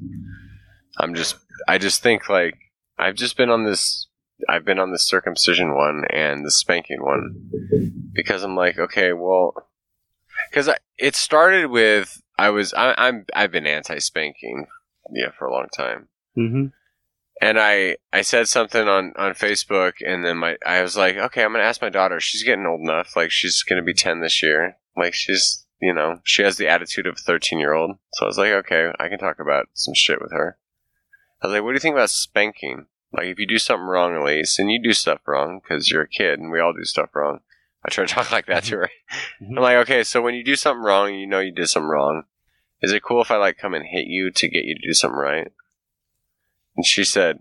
I'm just I just think like I've just been on this I've been on the circumcision one and the spanking one because I'm like okay well because it started with I was I, I'm I've been anti spanking yeah for a long time Mm-hmm. and I I said something on on Facebook, and then my I was like, okay, I'm gonna ask my daughter. She's getting old enough, like she's gonna be ten this year. Like she's you know she has the attitude of a thirteen year old. So I was like, okay, I can talk about some shit with her. I was like, what do you think about spanking? Like if you do something wrong, Elise, and you do stuff wrong because you're a kid, and we all do stuff wrong. I try to talk like that to her. Mhm. I'm like, okay, so when you do something wrong, you know you did something wrong. Is it cool if I like come and hit you to get you to do something right? And she said,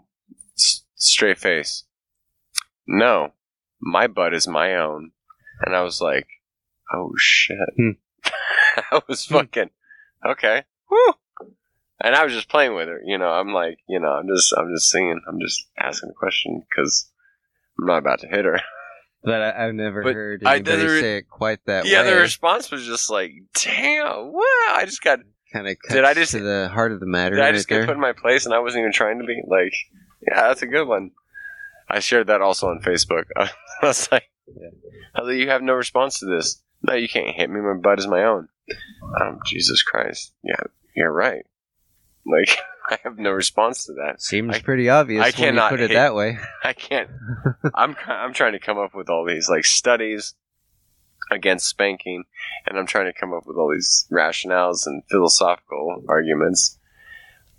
straight face, no, my butt is my own. And I was like, oh shit. Hmm. (laughs) I was fucking, okay. Woo. And I was just playing with her, you know. I'm like, you know, I'm just, I'm just singing, I'm just asking a question because I'm not about to hit her. (laughs) But I, I've never But heard I- anybody there- say it quite that yeah, way. the response was just like, damn, wow. I just got kind of Did I just- to the heart of the matter? Did I right just there. get put in my place and I wasn't even trying to be? Like, yeah, that's a good one. I shared that also on Facebook. (laughs) I was like, I was like, you have no response to this. No, you can't hit me. My butt is my own. Um, Jesus Christ. Yeah, you're right. Like, (laughs) I have no response to that. Seems I- pretty obvious I cannot put it hate- that way. (laughs) I can't. I'm I'm trying to come up with all these like studies against spanking, and I'm trying to come up with all these rationales and philosophical arguments,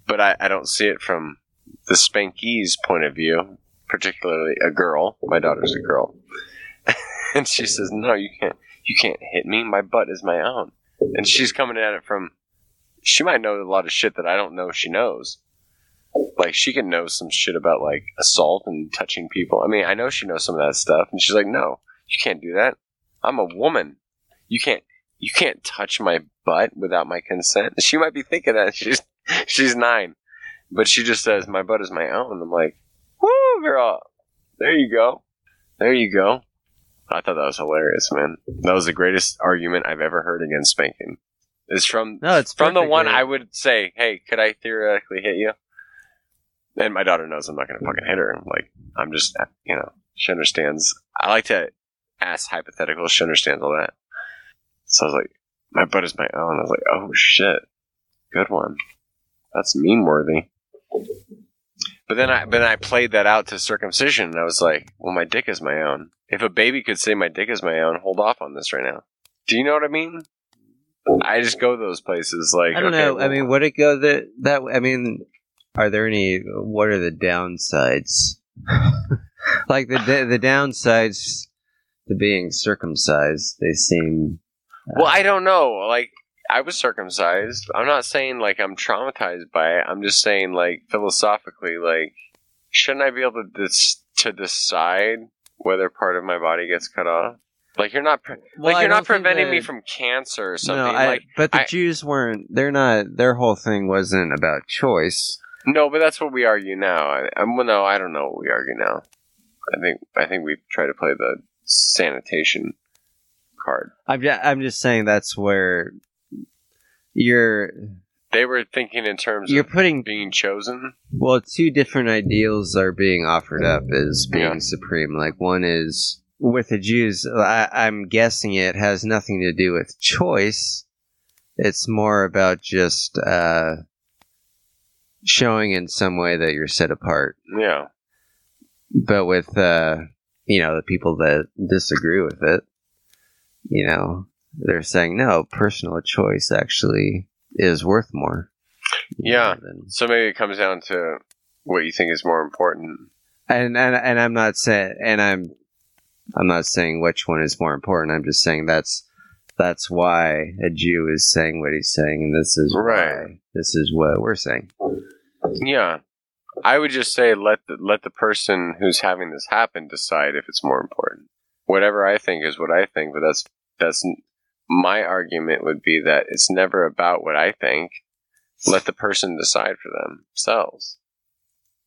but I, I don't see it from the spankee's point of view, particularly a girl. My daughter's a girl, (laughs) and she says, "No, you can't. You can't hit me. My butt is my own." And she's coming at it from. She might know a lot of shit that I don't know she knows like she can know some shit about like assault and touching people. I mean, I know she knows some of that stuff, and she's like, "No, you can't do that. I'm a woman. You can't. You can't touch my butt without my consent." She might be thinking that (laughs) she's she's nine, but she just says, "My butt is my own." I'm like, "Woo, girl! There you go. There you go." I thought that was hilarious, man. That was the greatest argument I've ever heard against spanking. It's from No, it's from the one I would say, "Hey, could I theoretically hit you?" And my daughter knows I'm not going to fucking hit her. Like I'm just, you know, she understands. I like to ask hypotheticals. She understands all that. So I was like, "My butt is my own." I was like, "Oh shit, good one. That's meme worthy." But then I, then I played that out to circumcision, and I was like, "Well, my dick is my own. If a baby could say my dick is my own, hold off on this right now." Do you know what I mean? I just go those places like I don't okay, know. I mean, would it go that that? I mean, are there any? What are the downsides? (laughs) like the the the downsides to being circumcised, they seem. Well, I don't know. Like, I was circumcised. I'm not saying like I'm traumatized by it. I'm just saying like philosophically, like, shouldn't I be able to dis- to decide whether part of my body gets cut off? Like, you're not pre- Well, like you're not preventing me from cancer or something. No, I, like, but the I- Jews weren't. They're not. Their whole thing wasn't about choice. no, but that's what we argue now. I, I'm well, no, I don't know what we argue now. I think I think we try to play the sanitation card. I'm just, I'm just saying that's where you're They were thinking in terms You're of putting being chosen. well, two different ideals are being offered up as being Yeah. supreme. Like one is with the Jews. I, I'm guessing it has nothing to do with choice. It's more about just uh, showing in some way that you're set apart. Yeah. But with uh, you know the people that disagree with it, you know, they're saying no, personal choice actually is worth more. Yeah. than- So maybe it comes down to what you think is more important. and and and I'm not saying and I'm I'm not saying which one is more important. I'm just saying that's that's why a Jew is saying what he's saying, and this is Right. why this is what we're saying. Yeah. I would just say let the, let the person who's having this happen decide if it's more important. Whatever I think is what I think, but that's that's my argument would be that it's never about what I think. Let the person decide for themselves.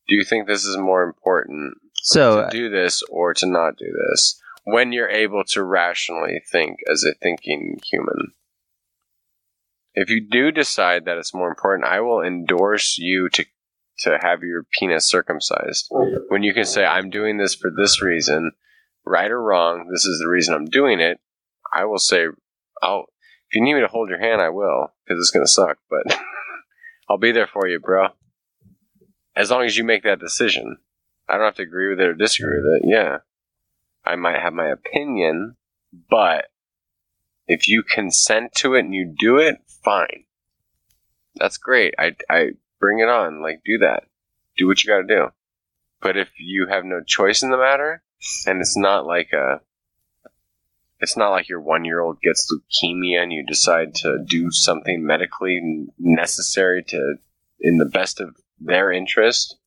Do you think this is more important So to do this or to not do this when you're able to rationally think as a thinking human. If you do decide that it's more important, I will endorse you to to have your penis circumcised. When you can say I'm doing this for this reason, right or wrong, this is the reason I'm doing it. I will say I'll if you need me to hold your hand, I will because it's gonna suck, but (laughs) I'll be there for you, bro. As long as you make that decision. I don't have to agree with it or disagree with it. Yeah. I might have my opinion, but if you consent to it and you do it, fine. That's great. I, I bring it on. Like, do that. Do what you gotta do. But if you have no choice in the matter, and it's not like a, it's not like your one year old gets leukemia and you decide to do something medically necessary to, in the best of their interest,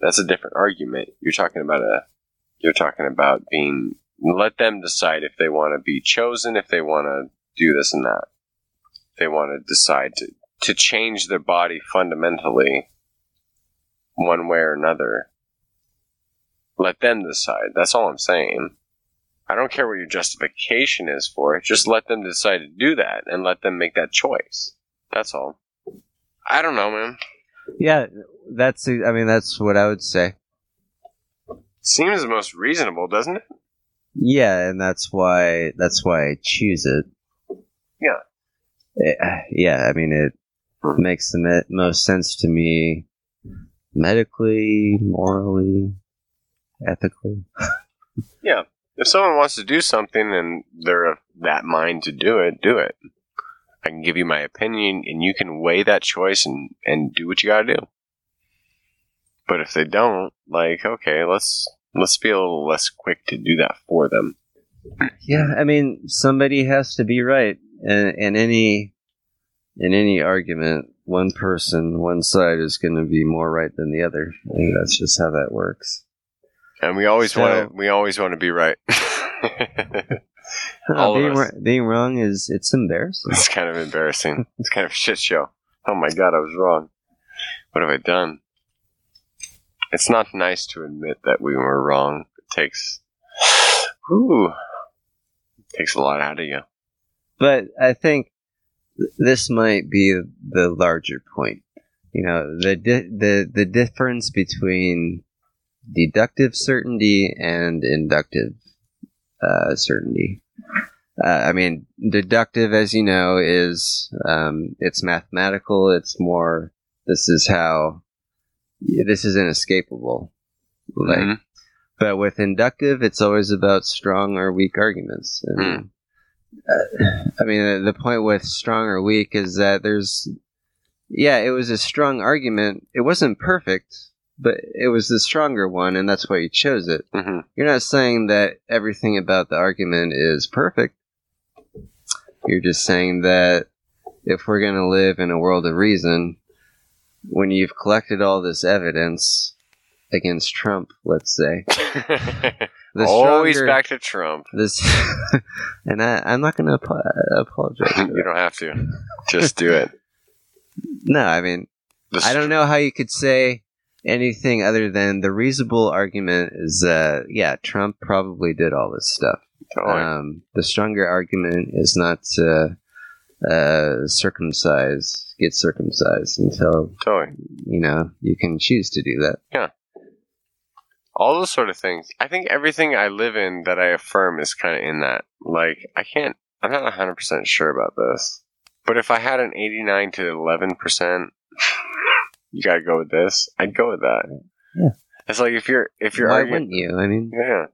that's a different argument. You're talking about a you're talking about being let them decide if they want to be chosen, if they want to do this and that. If they want to decide to to change their body fundamentally one way or another. Let them decide. That's all I'm saying. I don't care what your justification is for it. Just let them decide to do that and let them make that choice. That's all. I don't know, man. yeah, that's the I mean that's what I would say. Seems the most reasonable, doesn't it? Yeah, and that's why that's why I choose it. Yeah. Eh, yeah, I mean it makes the me- most sense to me medically, morally, ethically. (laughs) If someone wants to do something and they're of that mind to do it, do it. I can give you my opinion and you can weigh that choice and, and do what you gotta do. But if they don't, like, okay, let's let's be a little less quick to do that for them. Yeah, I mean somebody has to be right, and in any in any argument, one person, one side is going to be more right than the other. I think that's just how that works. And we always So- want to we always want to be right. (laughs) (laughs) All being, us. ri- being wrong is it's embarrassing. it's kind of embarrassing. (laughs) It's kind of a shit show. Oh my god, I was wrong. What have I done? It's not nice to admit that we were wrong. It takes, whew, takes a lot out of you. but I think this might be the larger point. You know, the di- the the difference between deductive certainty and inductive uh, certainty. Uh, I mean, deductive, as you know, is um, it's mathematical. It's more. This is how. This is inescapable. Like, Mhm. but with inductive, it's always about strong or weak arguments. And, uh, I mean, the, the point with strong or weak is that there's, yeah, it was a strong argument. It wasn't perfect, but it was the stronger one, and that's why you chose it. Mhm. You're not saying that everything about the argument is perfect. You're just saying that if we're going to live in a world of reason, when you've collected all this evidence against Trump, let's say, (laughs) the Always stronger- back to Trump. this, (laughs) and I, I'm not going to apo- apologize. you don't have to. Just do it. (laughs) No, I mean, The I don't know how you could say anything other than the reasonable argument is that, yeah, Trump probably did all this stuff. Totally. Um, the stronger argument is not uh, uh, circumcise, get circumcised until Totally. you know you can choose to do that. Yeah, all those sort of things. I think everything I live in that I affirm is kind of in that. Like, I can't, I'm not 100% sure about this. But if I had an 89 to 11%, you gotta go with this, I'd go with that. Yeah. It's like if you're, if you're Why arguing, wouldn't you? I mean, Yeah.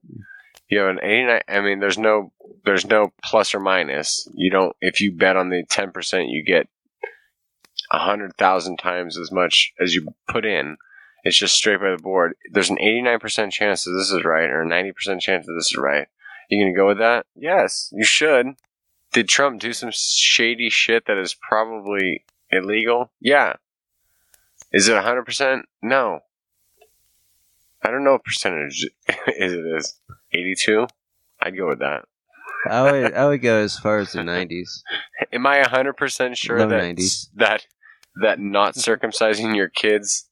You have an 89 I mean there's no there's no plus or minus. You don't if you bet on the 10% you get a 100,000 times as much as you put in. It's just straight by the board. There's an 89% chance that this is right or a 90% chance that this is right. You to go with that? Yes, you should. Did Trump do some shady shit that is probably illegal? Yeah. Is it 100%? No. I don't know what percentage is (laughs) it is. 82? I'd go with that. I would I would go as far as the nineties. (laughs) Am I 100% sure Low that, 90s. (laughs) that that not circumcising your kids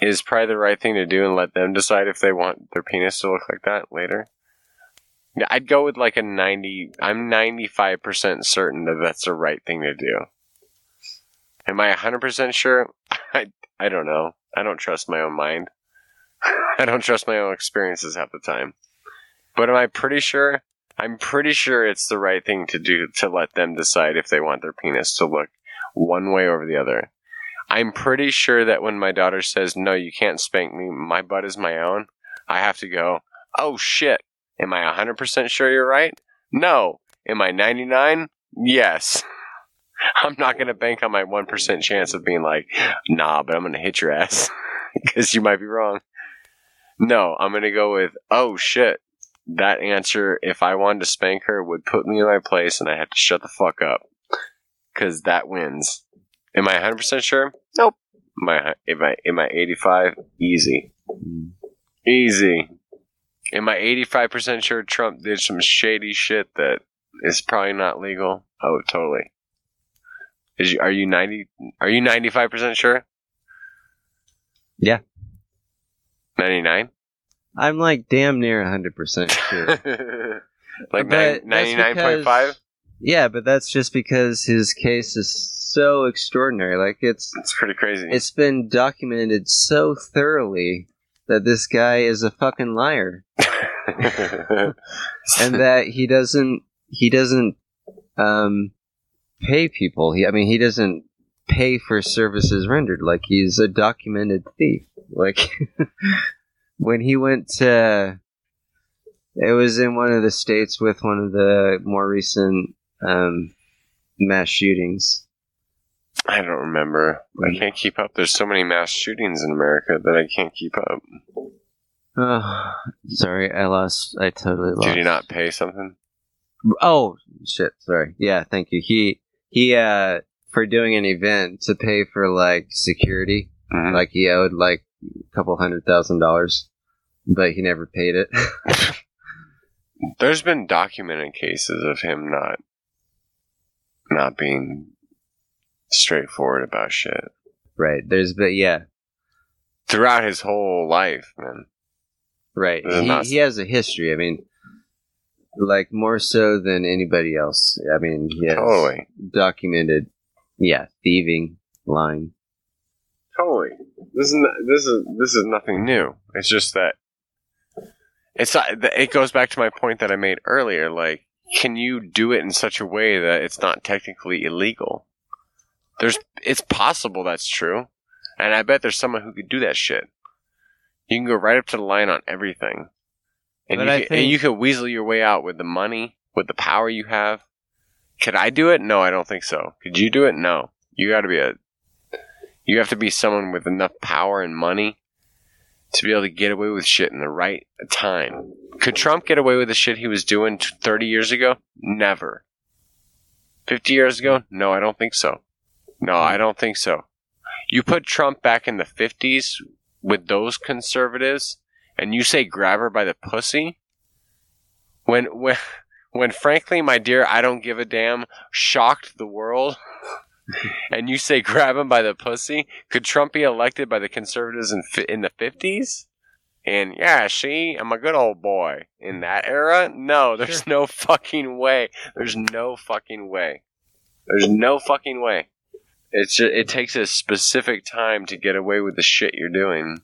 is probably the right thing to do and let them decide if they want their penis to look like that later? Yeah, I'd go with like a 90 I'm 95% certain that that's the right thing to do. Am I 100% sure? (laughs) I I don't know. I don't trust my own mind. (laughs) I don't trust my own experiences half the time. But am I pretty sure? I'm pretty sure it's the right thing to do to let them decide if they want their penis to look one way or the other. I'm pretty sure that when my daughter says, No, you can't spank me, my butt is my own, I have to go, Oh shit. Am I 100% sure you're right? No. Am I 99? Yes. (laughs) (laughs) I'm not going to bank on my 1% chance of being like, Nah, but I'm going to hit your ass (laughs) because you might be wrong. No, I'm going to go with, Oh shit that answer, if I wanted to spank her, would put me in my place and I have to shut the fuck up. Because that wins. Am I 100% sure? Nope. Am I, am I, am I 85? Easy. Easy. Am I 85% sure Trump did some shady shit that is probably not legal? Oh, totally. Is you, are you 90, are you 95% sure? Yeah. 99? I'm like damn near hundred percent sure. (laughs) like ninety nine point five. Yeah, but that's just because his case is so extraordinary. Like it's It's pretty crazy. it's been documented so thoroughly that this guy is a fucking liar (laughs) and that he doesn't he doesn't um pay people. He I mean he doesn't pay for services rendered. Like he's a documented thief. Like (laughs) when he went to it was in one of the states with one of the more recent um mass shootings. I don't remember. I can't keep up. There's so many mass shootings in America that I can't keep up. Oh, sorry, I lost. I totally lost. Did you not pay something? Oh shit! Sorry. Yeah, thank you. He he uh for doing an event to pay for like security, Mhm. like he owed like a couple hundred thousand dollars, but he never paid it. (laughs) There's been documented cases of him not not being straightforward about shit right. There's but yeah. throughout his whole life, man. Right. He, not- he has a history. I mean, like more so than anybody else. I mean, has Totally, documented. Yeah, thieving, lying. totally. This is not, this is this is nothing new. It's just that it's not, it goes back to my point that I made earlier. Like, can you do it in such a way that it's not technically illegal? There's, it's possible that's true, and I bet there's someone who could do that shit. You can go right up to the line on everything, and, But you, I can, and you can weasel your way out with the money, with the power you have. Could I do it? No, I don't think so. Could you do it? No. You got to be a, you have to be someone with enough power and money to be able to get away with shit in the right time. Could Trump get away with the shit he was doing 30 years ago? Never. 50 years ago? No, I don't think so. No, I hmm. don't think so. You put Trump back in the 50s with those conservatives and you say grab her by the pussy? When when when frankly my dear I don't give a damn shocked the world and you say grab him by the pussy, could Trump be elected by the conservatives in in the 50s? And yeah, she, I'm a good old boy. In that era? No, there's no fucking way. There's no fucking way. There's no fucking way. It's just, it takes a specific time to get away with the shit you're doing.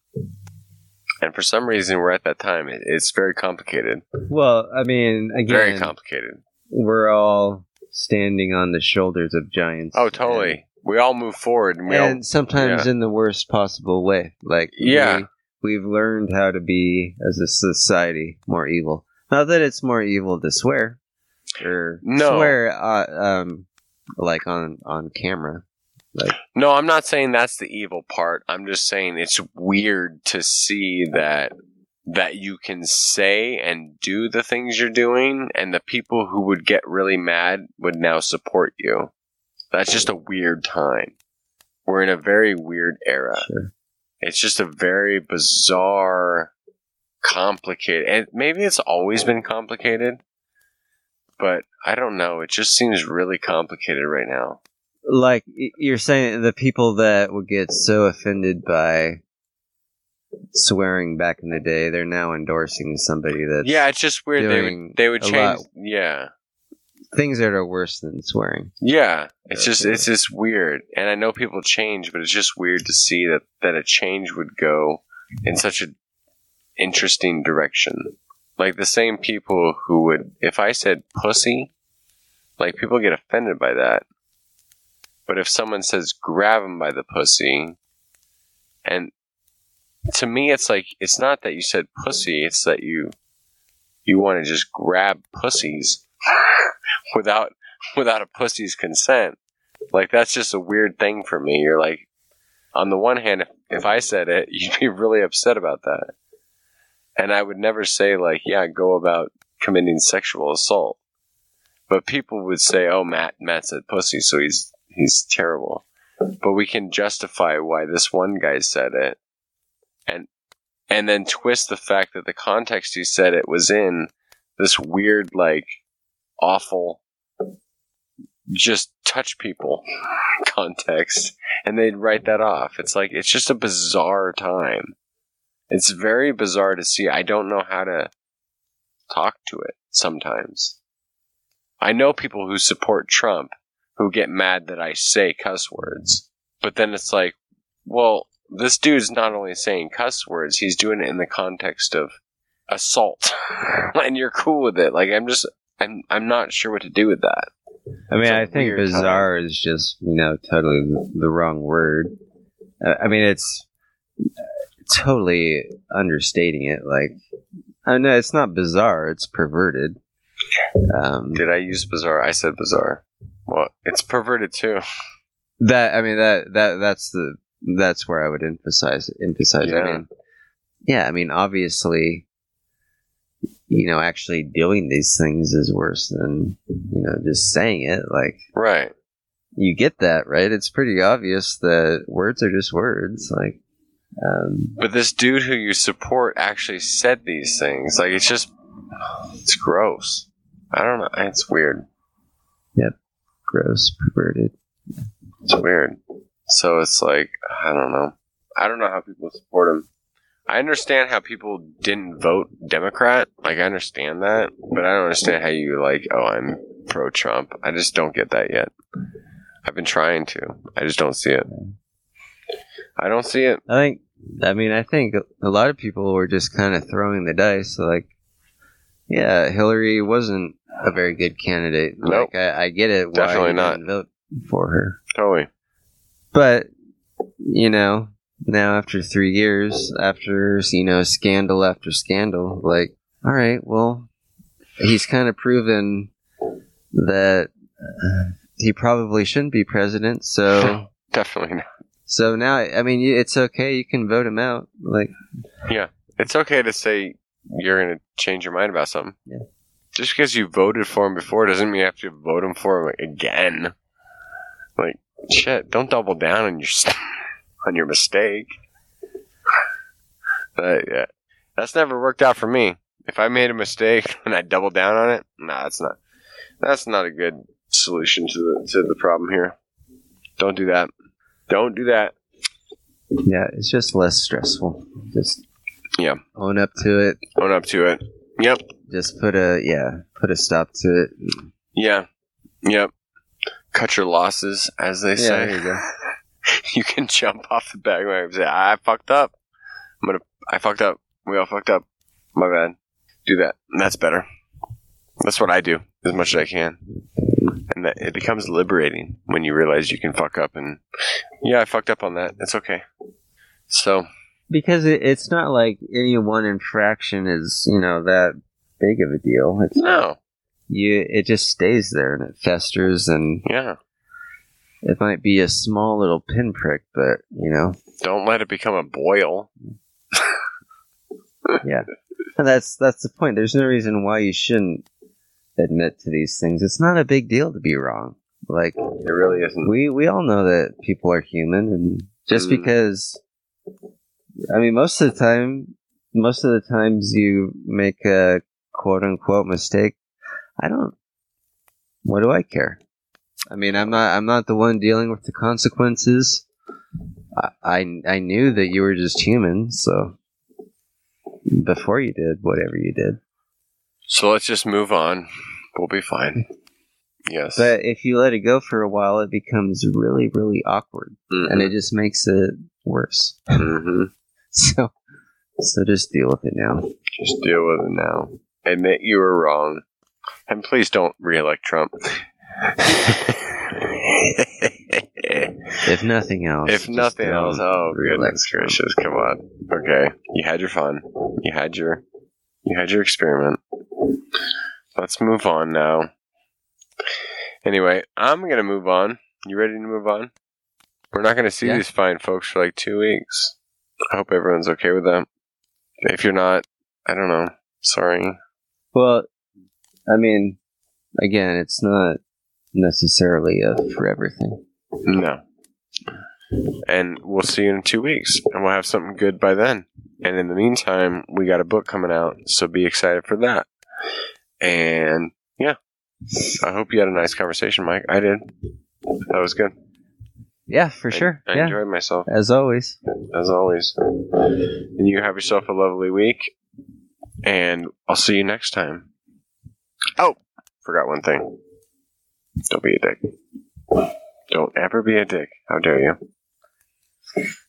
And for some reason, we're at that time. It, it's very complicated. Well, I mean, again, Very complicated. we're all standing on the shoulders of giants. Oh, totally. We all move forward, and we all sometimes yeah. in the worst possible way. Like Yeah. we, we've learned how to be as a society more evil. Not that it's more evil to swear or No. swear, uh, um, like on on camera. No, I'm not saying that's the evil part. I'm just saying it's weird to see that that you can say and do the things you're doing and the people who would get really mad would now support you. That's just a weird time. We're in a very weird era. Sure. It's just a very bizarre complicated and maybe it's always been complicated, but I don't know. It just seems really complicated right now. Like you're saying, the people that would get so offended by swearing back in the day, they're now endorsing somebody that yeah, it's just weird. They would they would change. Yeah, things that are worse than swearing. yeah. It's just it's just weird, and I know people change, but it's just weird to see that that a change would go in such an interesting direction. Like the same people who would, if I said pussy, like people get offended by that. But if someone says grab him by the pussy, and to me it's like it's not that you said pussy, it's that you you want to just grab pussies (laughs) without without a pussy's consent. Like that's just a weird thing for me. You're like, on the one hand, if, if I said it, (laughs) you'd be really upset about that, and I would never say like, yeah, go about committing sexual assault. But people would say, oh, Matt, Matt said pussy, so he's he's terrible. But we can justify why this one guy said it, and and then twist the fact that the context he said it was in this weird, like, awful, just touch people (laughs) context, and they'd write that off. It's like, it's just a bizarre time. It's very bizarre to see. I don't know how to talk to it sometimes. I know people who support Trump who get mad that I say cuss words, but then it's like, well, this dude's not only saying cuss words, he's doing it in the context of assault. (laughs) and you're cool with it. Like I'm just I'm I'm not sure what to do with that. I mean, I think weird bizarre is just you know totally the, the wrong word. Uh, I mean, it's totally understating it. Like, I know it's not bizarre; it's perverted. Um, Did I use bizarre? I said bizarre. Well, it's perverted too. that I mean that that that's the that's where I would emphasize emphasize. Yeah. I mean, yeah, I mean, obviously, you know, actually doing these things is worse than you know just saying it. Like, Right. you get that right it's pretty obvious that words are just words like um, But this dude who you support actually said these things. Like it's just it's gross. I don't know. It's weird. Gross perverted It's weird. So it's like I don't know. I don't know how people support him. I understand how people didn't vote Democrat. Like I understand that, but I don't understand how you like. Oh, I'm pro Trump. I just don't get that yet. I've been trying to. I just don't see it. I don't see it. i think i mean i think a lot of people were just kind of throwing the dice like yeah hillary wasn't a very good candidate Nope. like i, I get it why Definitely not. vote for her Totally. but you know now after three years after you know scandal after scandal like all right well he's kind of proven that uh, he probably shouldn't be president so (laughs) Definitely not. so now i mean it's okay you can vote him out like yeah, It's okay to say you're going to change your mind about something. Yeah. Just because you voted for him before doesn't mean you have to vote him for him again. Like, shit, don't double down on your (laughs) on your mistake. But yeah, that's never worked out for me. If I made a mistake (laughs) and I double down on it, nah, that's not that's not a good solution to the to the problem here. Don't do that. Don't do that. yeah it's just less stressful just Yeah. own up to it Own up to it. Yep. just put a yeah put a stop to it Yeah. Yep. cut your losses, as they Yeah, say. there you go. (laughs) you can jump off the bandwagon and say, I fucked up. I'm gonna, I fucked up. We all fucked up. My bad. Do that. That's better. That's what I do as much as I can. And that it becomes liberating when you realize you can fuck up and, yeah, I fucked up on that. It's okay. So, Because it, it's not like any one infraction is, you know, that big of a deal. It's no. you. It just stays there and it festers, and Yeah. it might be a small little pinprick, but you know, Don't let it become a boil. (laughs) and that's that's the point. There's no reason why you shouldn't admit to these things. It's not a big deal to be wrong. Like It really isn't. we we all know that people are human, and just Mm. because, I mean, most of the time, most of the times you make a quote unquote mistake, I don't. What do I care? I mean, I'm not I'm not the one dealing with the consequences. I I, I knew that you were just human, so before you did whatever you did. So let's just move on. We'll be fine. Yes. But if you let it go for a while, it becomes really, really awkward, Mhm. and it just makes it worse. Mhm. (laughs) So, so just deal with it now. Just deal with it now. Admit you were wrong. And please don't re-elect Trump. If nothing else. if nothing else, oh goodness Trump. gracious, come on. Okay, you had your fun. You had your, you had your experiment. Let's move on now. Anyway, I'm gonna move on. You ready to move on? We're not gonna see Yeah. these fine folks for like two weeks. I hope everyone's okay with that. If you're not, I don't know. Sorry. Well, I mean, again, it's not necessarily a forever thing. No. And we'll see you in two weeks, and we'll have something good by then. And in the meantime, we got a book coming out, so be excited for that. And yeah, I hope you had a nice conversation, Mike. I did. That was good. Yeah, for I- sure. I, yeah, enjoyed myself as always. as always. And you have yourself a lovely week, and I'll see you next time. Oh, forgot one thing. Don't be a dick. Don't ever be a dick. How dare you?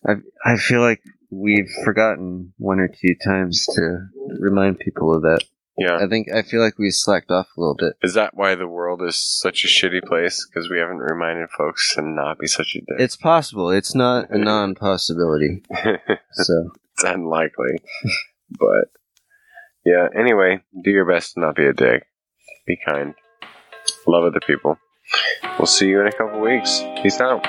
I I feel like we've forgotten one or two times to remind people of that. Yeah. I think I feel like we slacked off a little bit. Is that why the world is such a shitty place? Because we haven't reminded folks to not be such a dick. It's possible. It's not a (laughs) non-possibility. (laughs) So it's unlikely. (laughs) but yeah, anyway, do your best to not be a dick. Be kind. Love other people. We'll see you in a couple weeks. Peace out.